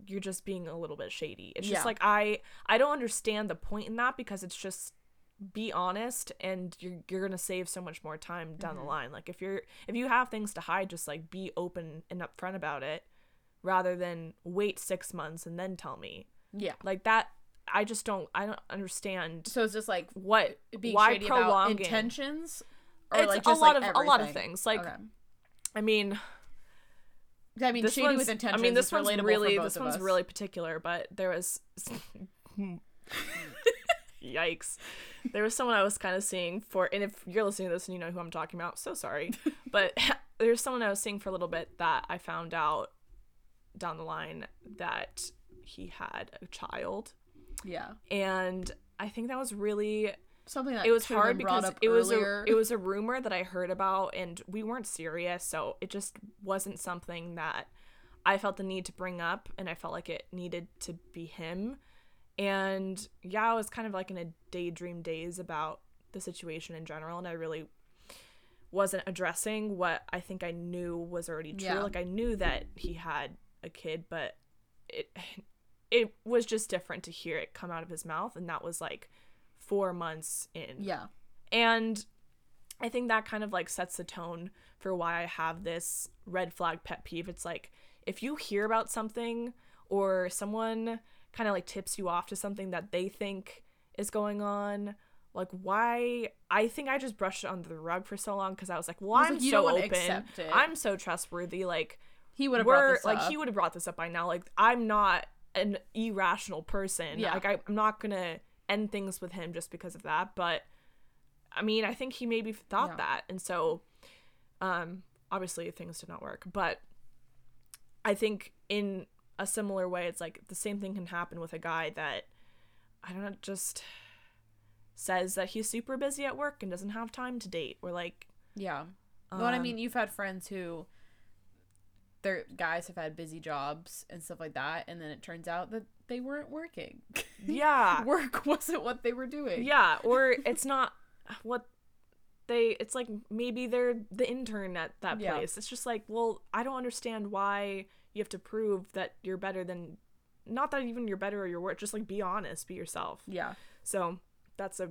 [SPEAKER 1] you're just being a little bit shady. It's
[SPEAKER 2] Yeah.
[SPEAKER 1] just like I I don't understand the point in that because it's just be honest and you're you're gonna save so much more time down
[SPEAKER 2] Mm-hmm.
[SPEAKER 1] the line. Like if you're if you have things to hide, just like be open and upfront about it, rather than wait six months and then tell me.
[SPEAKER 2] Yeah.
[SPEAKER 1] Like that, I just don't I don't understand
[SPEAKER 2] So it's just like
[SPEAKER 1] what
[SPEAKER 2] being
[SPEAKER 1] why
[SPEAKER 2] shady about
[SPEAKER 1] prolong
[SPEAKER 2] intentions, or
[SPEAKER 1] It's
[SPEAKER 2] like
[SPEAKER 1] a lot
[SPEAKER 2] like
[SPEAKER 1] of a lot of things. Like
[SPEAKER 2] Okay.
[SPEAKER 1] I mean,
[SPEAKER 2] I mean,
[SPEAKER 1] this
[SPEAKER 2] shady with intentions.
[SPEAKER 1] I mean, this one's really this one's
[SPEAKER 2] us.
[SPEAKER 1] really particular, but there was [laughs] yikes. There was someone I was kind of seeing for, and if you're listening to this and you know who I'm talking about, so sorry. [laughs] but [laughs] there's someone I was seeing for a little bit that I found out down the line that he had a child,
[SPEAKER 2] yeah.
[SPEAKER 1] and I think that was really
[SPEAKER 2] Something that
[SPEAKER 1] it was hard because it was
[SPEAKER 2] earlier.
[SPEAKER 1] a it was a rumor that I heard about and we weren't serious so it just wasn't something that I felt the need to bring up and I felt like it needed to be him and yeah I was kind of like in a daydream daze about the situation in general and I really wasn't addressing what I think I knew was already true
[SPEAKER 2] Yeah.
[SPEAKER 1] like I knew that he had a kid but it it was just different to hear it come out of his mouth and that was like 4 months in
[SPEAKER 2] yeah.
[SPEAKER 1] and I think that kind of like sets the tone for why I have this red flag pet peeve. It's like if you hear about something or someone kind of like tips you off to something that they think is going on, like why I think I just brushed it under the rug for so long because I was like, well,
[SPEAKER 2] It's
[SPEAKER 1] I'm
[SPEAKER 2] like,
[SPEAKER 1] so open. I'm so trustworthy. Like
[SPEAKER 2] He would have brought this
[SPEAKER 1] like
[SPEAKER 2] up.
[SPEAKER 1] he would have brought this up by now. Like I'm not an irrational person.
[SPEAKER 2] Yeah.
[SPEAKER 1] Like I, I'm not gonna end things with him just because of that. But I mean, I think he maybe thought
[SPEAKER 2] Yeah.
[SPEAKER 1] that, and so um, obviously things did not work. But I think in a similar way, it's like the same thing can happen with a guy that I don't know, just says that he's super busy at work and doesn't have time to date, or like
[SPEAKER 2] Yeah. but I
[SPEAKER 1] um,
[SPEAKER 2] mean, you've had friends who their guys have had busy jobs and stuff like that, and then it turns out that they weren't working.
[SPEAKER 1] yeah, [laughs]
[SPEAKER 2] Work wasn't what they were doing.
[SPEAKER 1] Yeah, or [laughs] it's not what they it's like maybe they're the intern at that
[SPEAKER 2] Yeah.
[SPEAKER 1] place. It's just like, well, I don't understand why you have to prove that you're better than not that even you're better or you're worse, just like be honest, be yourself.
[SPEAKER 2] Yeah.
[SPEAKER 1] So, that's a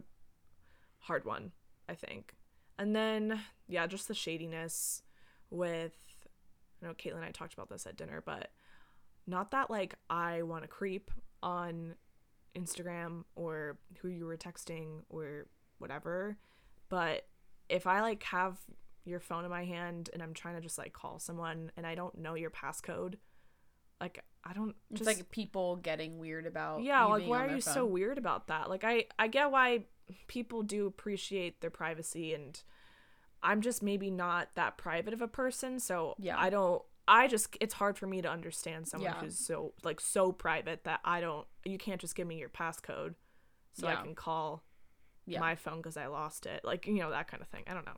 [SPEAKER 1] hard one, I think. And then yeah, just the shadiness with I know Caitlin and I talked about this at dinner, but not that like I want to creep on Instagram or who you were texting or whatever, but if I like have your phone in my hand and I'm trying to just like call someone and I don't know your passcode, like I don't
[SPEAKER 2] It's
[SPEAKER 1] just
[SPEAKER 2] like people getting weird about
[SPEAKER 1] yeah like why are you so weird about that like i i get why people do appreciate their privacy and i'm just maybe not that private of a person so
[SPEAKER 2] Yeah.
[SPEAKER 1] i don't i just it's hard for me to understand someone
[SPEAKER 2] Yeah.
[SPEAKER 1] who's so like so private that i don't you can't just give me your passcode so i can call
[SPEAKER 2] Yeah.
[SPEAKER 1] my phone because i lost it like you know that kind of thing i don't know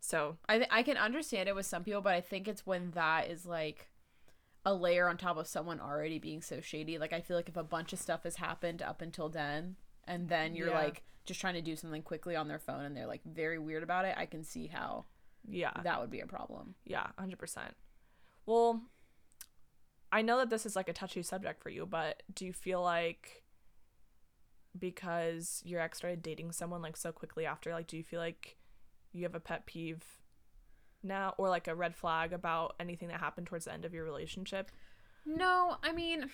[SPEAKER 1] so
[SPEAKER 2] I th- I can understand it with some people, but I think it's when that is like a layer on top of someone already being so shady. Like I feel like if a bunch of stuff has happened up until then, and then you're
[SPEAKER 1] Yeah.
[SPEAKER 2] like just trying to do something quickly on their phone, and they're like very weird about it, I can see how
[SPEAKER 1] yeah
[SPEAKER 2] that would be a problem.
[SPEAKER 1] Yeah, 100%. Well, I know that this is like a touchy subject for you, but do you feel like because your ex started dating someone like so quickly after, like, do you feel like you have a pet peeve now or like a red flag about anything that happened towards the end of your relationship?
[SPEAKER 2] No, I mean,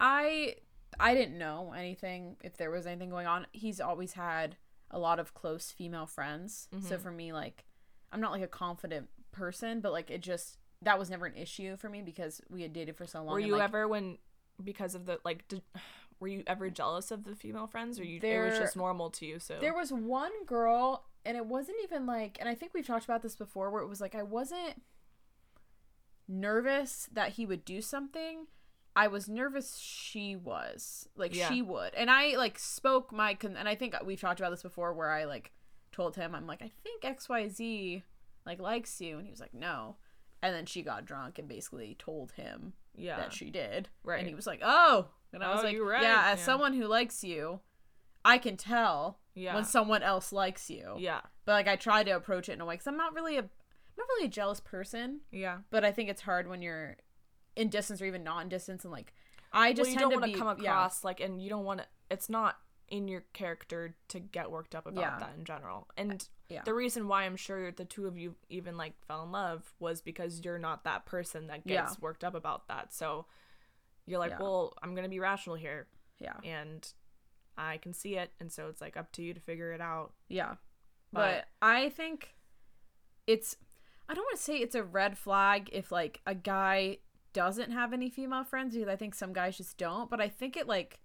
[SPEAKER 2] I I didn't know anything if there was anything going on. He's always had a lot of close female friends, so
[SPEAKER 1] Mhm.
[SPEAKER 2] for me, like, I'm not like a confident person, but like it just that was never an issue for me because we had dated for so long.
[SPEAKER 1] Were you
[SPEAKER 2] like,
[SPEAKER 1] ever when because of the like did, [sighs] were you ever jealous of the female friends or you it was just normal to you so
[SPEAKER 2] There was one girl, and it wasn't even like, and I think we've talked about this before, where it was like I wasn't nervous that he would do something. I was nervous she was. Like
[SPEAKER 1] Yeah.
[SPEAKER 2] she would. And I like spoke my con- and I think we've talked about this before where I like told him I'm like I think XYZ like likes you and he was like no. And then she got drunk and basically told him
[SPEAKER 1] Yeah.
[SPEAKER 2] that she did.
[SPEAKER 1] Right.
[SPEAKER 2] And he was like, "Oh." And I was
[SPEAKER 1] Oh,
[SPEAKER 2] like,
[SPEAKER 1] right.
[SPEAKER 2] "Yeah, as
[SPEAKER 1] Yeah.
[SPEAKER 2] someone who likes you, I can tell
[SPEAKER 1] yeah.
[SPEAKER 2] when someone else likes you."
[SPEAKER 1] yeah.
[SPEAKER 2] But like I try to approach it in a way cuz I'm not really a I'm not really a jealous person,
[SPEAKER 1] Yeah.
[SPEAKER 2] but I think it's hard when you're in distance or even not in distance and like I just
[SPEAKER 1] well, you
[SPEAKER 2] tend
[SPEAKER 1] don't
[SPEAKER 2] to
[SPEAKER 1] want to come
[SPEAKER 2] yeah.
[SPEAKER 1] across like, and you don't want to. It's not in your character to get worked up about
[SPEAKER 2] Yeah.
[SPEAKER 1] that in general. And
[SPEAKER 2] Yeah.
[SPEAKER 1] the reason why I'm sure the two of you even like fell in love was because you're not that person that
[SPEAKER 2] Yeah.
[SPEAKER 1] gets worked up about that. So you're like,
[SPEAKER 2] Yeah.
[SPEAKER 1] well, I'm gonna be rational here,
[SPEAKER 2] Yeah.
[SPEAKER 1] and I can see it, and so it's like up to you to figure it out.
[SPEAKER 2] Yeah.
[SPEAKER 1] But-
[SPEAKER 2] But, I think it's I don't want to say it's a red flag if like a guy doesn't have any female friends because I think some guys just don't, but I think it like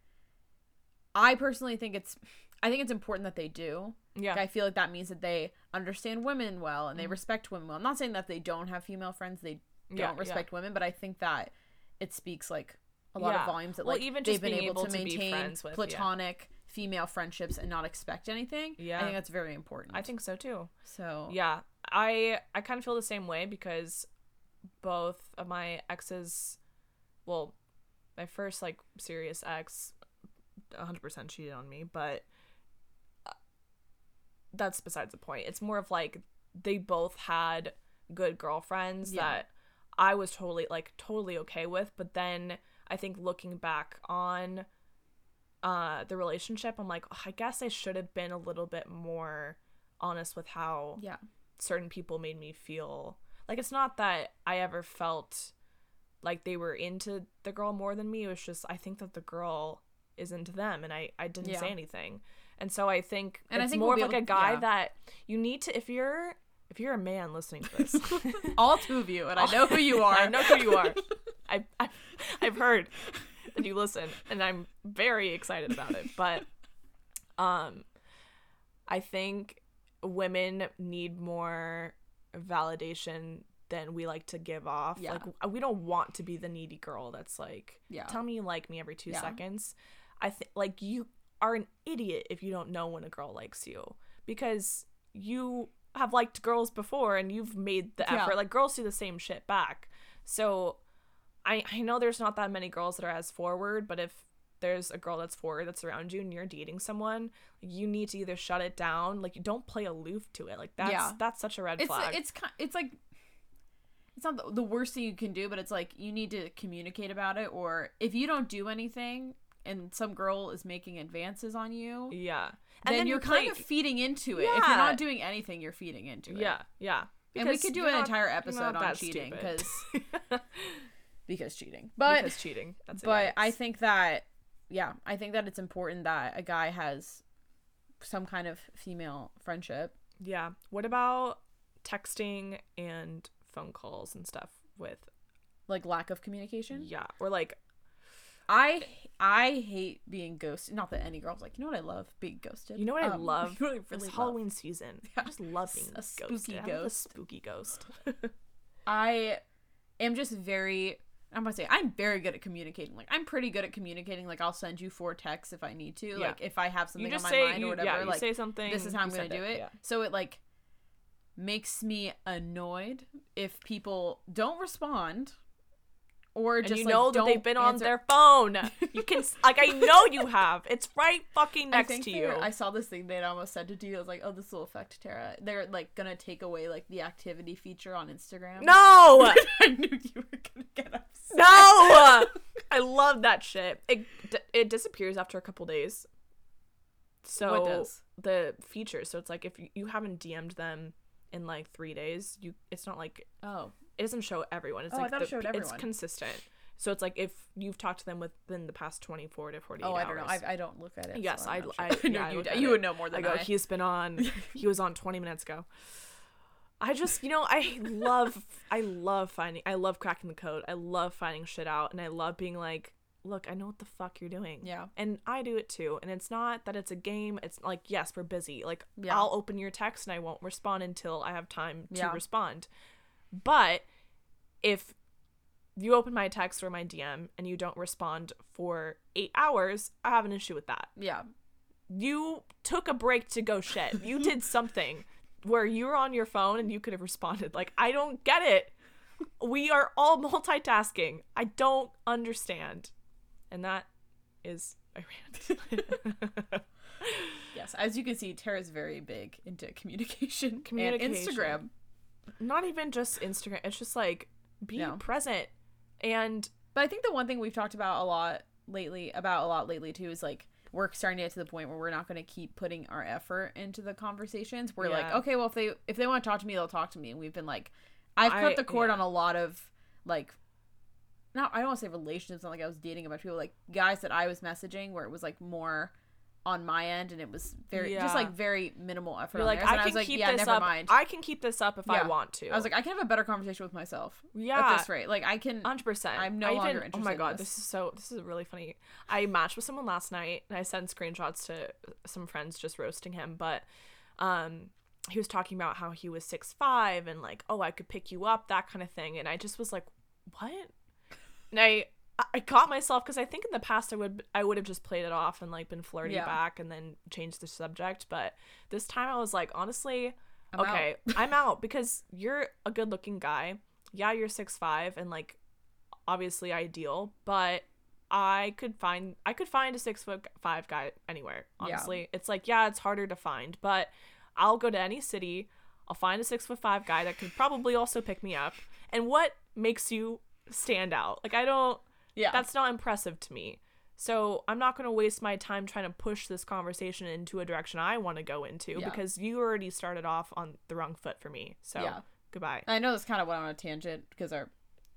[SPEAKER 2] I personally think it's I think it's important that they do.
[SPEAKER 1] Yeah.
[SPEAKER 2] Like, I feel like that means that they understand women well and they
[SPEAKER 1] Mhm.
[SPEAKER 2] respect women well. I'm not saying that they don't have female friends, they don't
[SPEAKER 1] Yeah, yeah.
[SPEAKER 2] respect women, but I think that it speaks like a lot
[SPEAKER 1] Yeah.
[SPEAKER 2] of volumes that
[SPEAKER 1] Well,
[SPEAKER 2] like
[SPEAKER 1] even
[SPEAKER 2] they've been able,
[SPEAKER 1] able
[SPEAKER 2] to maintain
[SPEAKER 1] with, yeah.
[SPEAKER 2] platonic female friendships and not expect anything.
[SPEAKER 1] Yeah.
[SPEAKER 2] I think that's very important.
[SPEAKER 1] I think so too.
[SPEAKER 2] so.
[SPEAKER 1] Yeah, I I kind of feel the same way because both of my exes, well, my first like serious ex, 100% cheated on me, but uh, that's besides the point. It's more of like they both had good girlfriends
[SPEAKER 2] Yeah.
[SPEAKER 1] that I was totally like totally okay with, but then I think looking back on uh the relationship, I'm like, "Oh, I guess I should have been a little bit more honest with how
[SPEAKER 2] Yeah.
[SPEAKER 1] certain people made me feel like it's not that I ever felt like they were into the girl more than me. It was just I think that the girl is into them and I I didn't
[SPEAKER 2] Yeah.
[SPEAKER 1] say anything. And so I think
[SPEAKER 2] And I
[SPEAKER 1] it's
[SPEAKER 2] think
[SPEAKER 1] more
[SPEAKER 2] we'll
[SPEAKER 1] of like a guy
[SPEAKER 2] yeah.
[SPEAKER 1] that you need to if you're if you're a man listening to this. [laughs]
[SPEAKER 2] All two of you, and I know who you [laughs] are.
[SPEAKER 1] I know who you are. [laughs] I, I I've heard that you listen and I'm very excited about it. But um I think women need more validation than we like to give off.
[SPEAKER 2] Yeah.
[SPEAKER 1] Like we don't want to be the needy girl that's like
[SPEAKER 2] Yeah.
[SPEAKER 1] tell me you like me every 2
[SPEAKER 2] Yeah.
[SPEAKER 1] seconds. I think like you are an idiot if you don't know when a girl likes you because you have liked girls before and you've made the
[SPEAKER 2] Yeah.
[SPEAKER 1] effort. Like girls do the same shit back. So I I know there's not that many girls that are as forward, but if there's a girl that's forward that's around you and you're dating someone, you need to either shut it down, like you don't play aloof to it. Like that's
[SPEAKER 2] Yeah.
[SPEAKER 1] that's such a red
[SPEAKER 2] it's
[SPEAKER 1] flag.
[SPEAKER 2] it's it's like it's not the worst thing you can do, but it's like you need to communicate about it. Or if you don't do anything and some girl is making advances on you,
[SPEAKER 1] yeah.
[SPEAKER 2] then,
[SPEAKER 1] you
[SPEAKER 2] you're kind of feeding into it.
[SPEAKER 1] Yeah.
[SPEAKER 2] If you're not doing anything, you're feeding into it.
[SPEAKER 1] Yeah, yeah.
[SPEAKER 2] and we could do an
[SPEAKER 1] not-
[SPEAKER 2] entire episode on [laughs] cheating because because cheating. But
[SPEAKER 1] because cheating. That's it.
[SPEAKER 2] but I think that yeah, I think that it's important that a guy has some kind of female friendship.
[SPEAKER 1] Yeah. What about texting and phone calls and stuff with
[SPEAKER 2] Like lack of communication.
[SPEAKER 1] yeah, or like
[SPEAKER 2] I I hate being ghosted. Not that any girl's like, you know what I love? Being ghosted.
[SPEAKER 1] you know what I
[SPEAKER 2] Um, [laughs]
[SPEAKER 1] love?
[SPEAKER 2] you know what
[SPEAKER 1] it's
[SPEAKER 2] really love?
[SPEAKER 1] Halloween season. [laughs] I just love being
[SPEAKER 2] A
[SPEAKER 1] ghosted.
[SPEAKER 2] spooky
[SPEAKER 1] I a
[SPEAKER 2] ghost.
[SPEAKER 1] spooky ghost. [laughs]
[SPEAKER 2] I am just very. I'm gonna say I'm very good at communicating. Like I'm pretty good at communicating. Like I'll send you four texts if I need to.
[SPEAKER 1] Yeah.
[SPEAKER 2] Like if I have something on my
[SPEAKER 1] say
[SPEAKER 2] mind
[SPEAKER 1] you,
[SPEAKER 2] or whatever.
[SPEAKER 1] yeah, you
[SPEAKER 2] like
[SPEAKER 1] say something.
[SPEAKER 2] this is how I'm gonna do it.
[SPEAKER 1] Yeah.
[SPEAKER 2] So it like makes me annoyed if people don't respond or
[SPEAKER 1] And
[SPEAKER 2] just
[SPEAKER 1] you
[SPEAKER 2] like,
[SPEAKER 1] know that they've been on their [laughs] phone. You can like I know you [laughs] have. It's right fucking next to you.
[SPEAKER 2] were- I saw this thing they'd almost it to you. I was like, oh, this will affect Terra. They're like gonna take away like the activity feature on Instagram.
[SPEAKER 1] no, [laughs]
[SPEAKER 2] I knew you were gonna get upset.
[SPEAKER 1] no. I love that shit. It d- it disappears after a couple days. So the feature. So it's like if you, you haven't DM'd them in like three days, you it's not like
[SPEAKER 2] Oh,
[SPEAKER 1] it doesn't show everyone. It's
[SPEAKER 2] Oh, I thought
[SPEAKER 1] the,
[SPEAKER 2] it showed
[SPEAKER 1] It's consistent. So it's like if you've talked to them within the past twenty four to forty eight
[SPEAKER 2] oh,
[SPEAKER 1] hours.
[SPEAKER 2] I don't know. I, I don't look at it.
[SPEAKER 1] Yes,
[SPEAKER 2] so
[SPEAKER 1] I-
[SPEAKER 2] not
[SPEAKER 1] I- [laughs] yeah,
[SPEAKER 2] know
[SPEAKER 1] I
[SPEAKER 2] you. You would know more than I
[SPEAKER 1] go.
[SPEAKER 2] I.
[SPEAKER 1] He's been on. [laughs] he was on twenty minutes ago. I just, you know, I love, I love finding, I love cracking the code. I love finding shit out, and I love being like, look, I know what the fuck you're doing.
[SPEAKER 2] Yeah.
[SPEAKER 1] And I do it too. And it's not that it's a game. It's like, yes, we're busy. Like,
[SPEAKER 2] Yeah.
[SPEAKER 1] I'll open your text and I won't respond until I have time to
[SPEAKER 2] Yeah.
[SPEAKER 1] respond. But if you open my text or my DM and you don't respond for eight hours, I have an issue with that.
[SPEAKER 2] Yeah.
[SPEAKER 1] You took a break to go shit. You did [laughs] something where you were on your phone and you could have responded. Like, I don't get it. We are all multitasking. I don't understand. And that is a rant. [laughs]
[SPEAKER 2] Yes. As you can see, Terra's very big into communication,
[SPEAKER 1] Communication. [laughs]
[SPEAKER 2] and Instagram.
[SPEAKER 1] Not even just Instagram. It's just like be
[SPEAKER 2] No.
[SPEAKER 1] present. And
[SPEAKER 2] But I think the one thing we've talked about a lot lately, about a lot lately too, is like we're starting to get to the point where we're not going to keep putting our effort into the conversations. We're like, okay, well if they if they want to talk to me, they'll talk to me. And we've been like, I've cut
[SPEAKER 1] I-
[SPEAKER 2] the cord
[SPEAKER 1] yeah.
[SPEAKER 2] on a lot of like. Not, I don't want to say relationships. Not like I was dating a bunch of people, like guys that I was messaging, where it was like more on my end, and it was very just like very minimal effort.
[SPEAKER 1] you're like. I
[SPEAKER 2] and
[SPEAKER 1] can
[SPEAKER 2] was like,
[SPEAKER 1] keep
[SPEAKER 2] yeah,
[SPEAKER 1] this
[SPEAKER 2] never
[SPEAKER 1] up.
[SPEAKER 2] mind.
[SPEAKER 1] I can keep this up if I want to.
[SPEAKER 2] I was like, I can have a better conversation with myself.
[SPEAKER 1] yeah.
[SPEAKER 2] At this rate, like I can.
[SPEAKER 1] Hundred percent.
[SPEAKER 2] I'm no
[SPEAKER 1] I
[SPEAKER 2] longer
[SPEAKER 1] even, Oh my god,
[SPEAKER 2] this.
[SPEAKER 1] this. is so. This is really funny. I matched with someone last night, and I sent screenshots to some friends just roasting him. But, um, he was talking about how he was six five and like, oh, I could pick you up, that kind of thing. And I just was like, what? And I, I caught myself because I think in the past I would, I would have just played it off and like been flirty
[SPEAKER 2] Yeah.
[SPEAKER 1] back and then changed the subject. But this time I was like, honestly,
[SPEAKER 2] I'm out.
[SPEAKER 1] okay, I'm out because you're a good looking guy. Yeah, you're six five and like obviously ideal, but I could find I could find a six foot five guy anywhere.
[SPEAKER 2] Yeah.
[SPEAKER 1] Honestly, it's like yeah, it's harder to find, but I'll go to any city. I'll find a six foot five guy that could probably also pick me up. And what makes you stand out? Like I don't.
[SPEAKER 2] Yeah.
[SPEAKER 1] That's not impressive to me. So I'm not going to waste my time trying to push this conversation into a direction I want to go into
[SPEAKER 2] Yeah.
[SPEAKER 1] because you already started off on the wrong foot for me. So
[SPEAKER 2] Yeah.
[SPEAKER 1] goodbye.
[SPEAKER 2] I know that's kind of went on a tangent because our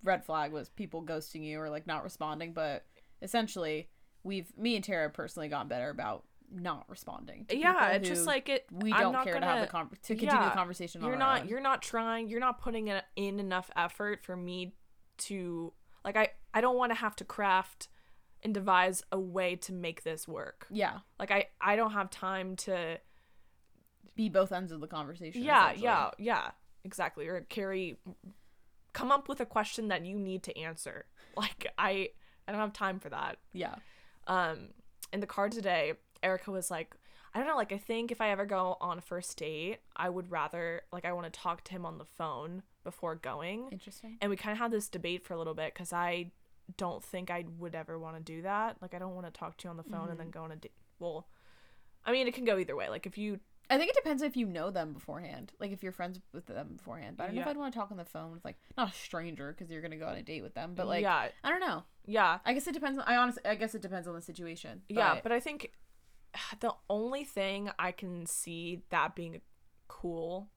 [SPEAKER 2] red flag was people ghosting you or like not responding, but essentially we've me and Terra personally gotten better about not responding. to
[SPEAKER 1] yeah, it's just like it.
[SPEAKER 2] we
[SPEAKER 1] I'm
[SPEAKER 2] don't care to
[SPEAKER 1] gonna-
[SPEAKER 2] have the con- to continue
[SPEAKER 1] yeah,
[SPEAKER 2] the conversation.
[SPEAKER 1] You're not. You're not trying. You're not putting in, in enough effort for me to like. I I don't want to have to craft and devise a way to make this work.
[SPEAKER 2] Yeah,
[SPEAKER 1] Like I I don't have time to.
[SPEAKER 2] be both ends of the conversation.
[SPEAKER 1] Yeah, yeah, yeah. Exactly. Or carry. Come up with a question that you need to answer. [laughs] Like I I don't have time for that.
[SPEAKER 2] yeah,
[SPEAKER 1] um in the car today erica was like i don't know like i think if i ever go on a first date i would rather like i want to talk to him on the phone before going
[SPEAKER 2] interesting.
[SPEAKER 1] and we kind of had this debate for a little bit because i don't think i would ever want to do that like i don't want to talk to you on the phone and then mm-hmm. go on a date well i mean it can go either way like if you
[SPEAKER 2] I think it depends if you know them beforehand, like if you're friends with them beforehand. But I don't know if I'd want to talk on the phone with like not a stranger because you're gonna go on a date with them, but like
[SPEAKER 1] yeah
[SPEAKER 2] I don't know.
[SPEAKER 1] yeah
[SPEAKER 2] I guess it depends. On, I honestly, I guess it depends on the situation.
[SPEAKER 1] Yeah, but I think [sighs] the only thing I can see that being cool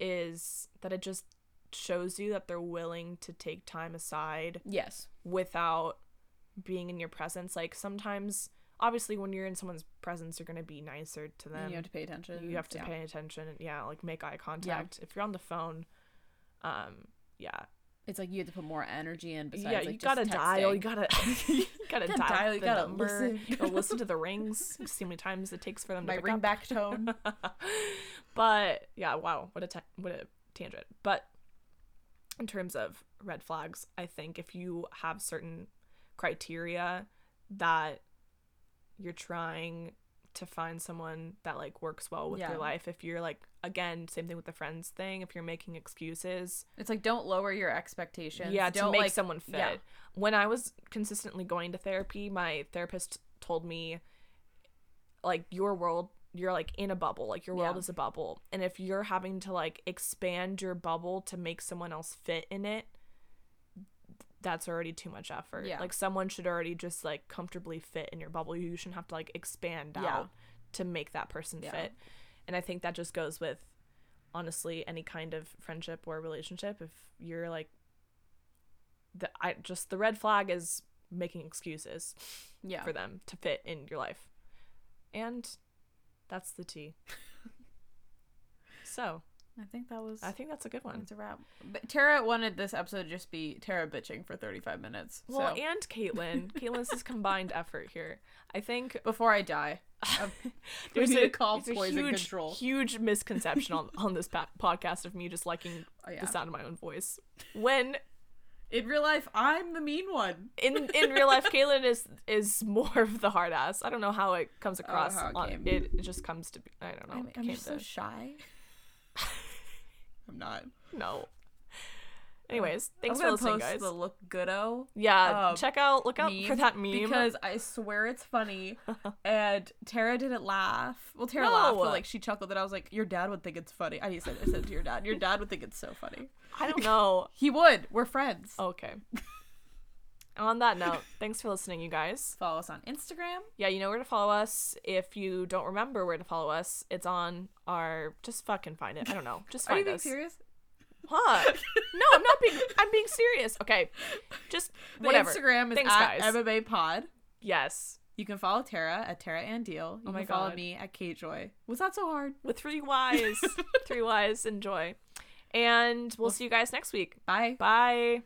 [SPEAKER 1] is that it just shows you that they're willing to take time aside
[SPEAKER 2] yes,
[SPEAKER 1] without being in your presence. Like sometimes, obviously, when you're in someone's presence, you're gonna be nicer to them.
[SPEAKER 2] you have to pay attention.
[SPEAKER 1] You have to
[SPEAKER 2] yeah.
[SPEAKER 1] pay attention and yeah, like make eye contact. If you're on the phone, um, yeah,
[SPEAKER 2] It's like you have to put more energy in. Besides,
[SPEAKER 1] yeah,
[SPEAKER 2] like,
[SPEAKER 1] you
[SPEAKER 2] just
[SPEAKER 1] gotta dial. You gotta, [laughs] [laughs] you gotta,
[SPEAKER 2] Gotta
[SPEAKER 1] dial.
[SPEAKER 2] you
[SPEAKER 1] the
[SPEAKER 2] gotta
[SPEAKER 1] number.
[SPEAKER 2] listen.
[SPEAKER 1] You gotta listen to the [laughs] rings. See how many times it takes for them to
[SPEAKER 2] my
[SPEAKER 1] pick
[SPEAKER 2] ring
[SPEAKER 1] up.
[SPEAKER 2] back tone.
[SPEAKER 1] but yeah, wow, what a ta- what a tangent. But in terms of red flags, I think if you have certain criteria that you're trying to find someone that like works well with
[SPEAKER 2] Yeah.
[SPEAKER 1] your life, if you're like again, same thing with the friends thing, if you're making excuses,
[SPEAKER 2] it's like don't lower your expectations.
[SPEAKER 1] yeah, to
[SPEAKER 2] don't
[SPEAKER 1] make
[SPEAKER 2] like,
[SPEAKER 1] someone fit.
[SPEAKER 2] yeah.
[SPEAKER 1] When I was consistently going to therapy, my therapist told me like your world you're like in a bubble like your world
[SPEAKER 2] Yeah.
[SPEAKER 1] is a bubble and if you're having to like expand your bubble to make someone else fit in it that's already too much effort
[SPEAKER 2] Yeah.
[SPEAKER 1] like someone should already just like comfortably fit in your bubble you shouldn't have to like expand
[SPEAKER 2] Yeah.
[SPEAKER 1] out to make that person
[SPEAKER 2] Yeah.
[SPEAKER 1] fit and i think that just goes with honestly any kind of friendship or relationship if you're like the i just the red flag is making excuses
[SPEAKER 2] Yeah.
[SPEAKER 1] for them to fit in your life and that's the tea [laughs] so
[SPEAKER 2] I think that was.
[SPEAKER 1] i think that's a good one
[SPEAKER 2] It's a wrap. But Terra wanted this episode to just be Terra bitching for 35 minutes.
[SPEAKER 1] well
[SPEAKER 2] so
[SPEAKER 1] and caitlin [laughs] caitlin's is combined effort here i think
[SPEAKER 2] before I die, [laughs]
[SPEAKER 1] um,
[SPEAKER 2] there's
[SPEAKER 1] a,
[SPEAKER 2] call
[SPEAKER 1] there's
[SPEAKER 2] poison
[SPEAKER 1] huge,
[SPEAKER 2] control.
[SPEAKER 1] huge misconception on, on this pa- podcast of me just liking
[SPEAKER 2] oh, yeah.
[SPEAKER 1] the sound of my own voice when
[SPEAKER 2] In real life, I'm the mean one.
[SPEAKER 1] In in real life, Caitlin is is more of the hard ass. I don't know how it comes oh, across.
[SPEAKER 2] how it
[SPEAKER 1] on, it, it just comes to be. I don't know.
[SPEAKER 2] I'm, I'm just so shy. [laughs] I'm not.
[SPEAKER 1] no. Anyways, thanks for listening,
[SPEAKER 2] post
[SPEAKER 1] guys.
[SPEAKER 2] the look goodo
[SPEAKER 1] yeah,
[SPEAKER 2] um,
[SPEAKER 1] check out look out for that meme
[SPEAKER 2] because I swear it's funny. [laughs] and Terra didn't laugh. Well, Terra laughed, but like she chuckled, and I was like, "Your dad would think it's funny." I said, "I said to your dad, your dad would think it's so funny."
[SPEAKER 1] I don't know. [laughs]
[SPEAKER 2] He would. We're friends.
[SPEAKER 1] Okay. On that note, [laughs] thanks for listening, you guys.
[SPEAKER 2] Follow us on Instagram.
[SPEAKER 1] Yeah, you know where to follow us. If you don't remember where to follow us, it's on our. Just fucking find it. I don't know. Just find it.
[SPEAKER 2] Are you being
[SPEAKER 1] us.
[SPEAKER 2] serious?
[SPEAKER 1] Huh? No, I'm not being. I'm being serious. Okay, just
[SPEAKER 2] The
[SPEAKER 1] whatever.
[SPEAKER 2] Instagram is
[SPEAKER 1] Thanks,
[SPEAKER 2] at
[SPEAKER 1] guys.
[SPEAKER 2] Bay Pod.
[SPEAKER 1] Yes,
[SPEAKER 2] You can follow Terra at Terra Ann Deal. You
[SPEAKER 1] Oh my
[SPEAKER 2] can follow
[SPEAKER 1] God.
[SPEAKER 2] me at Kate Joy. Was that so hard?
[SPEAKER 1] with three Y's, [laughs] three Y's. and Joy. and we'll see you guys next week.
[SPEAKER 2] Bye.
[SPEAKER 1] Bye.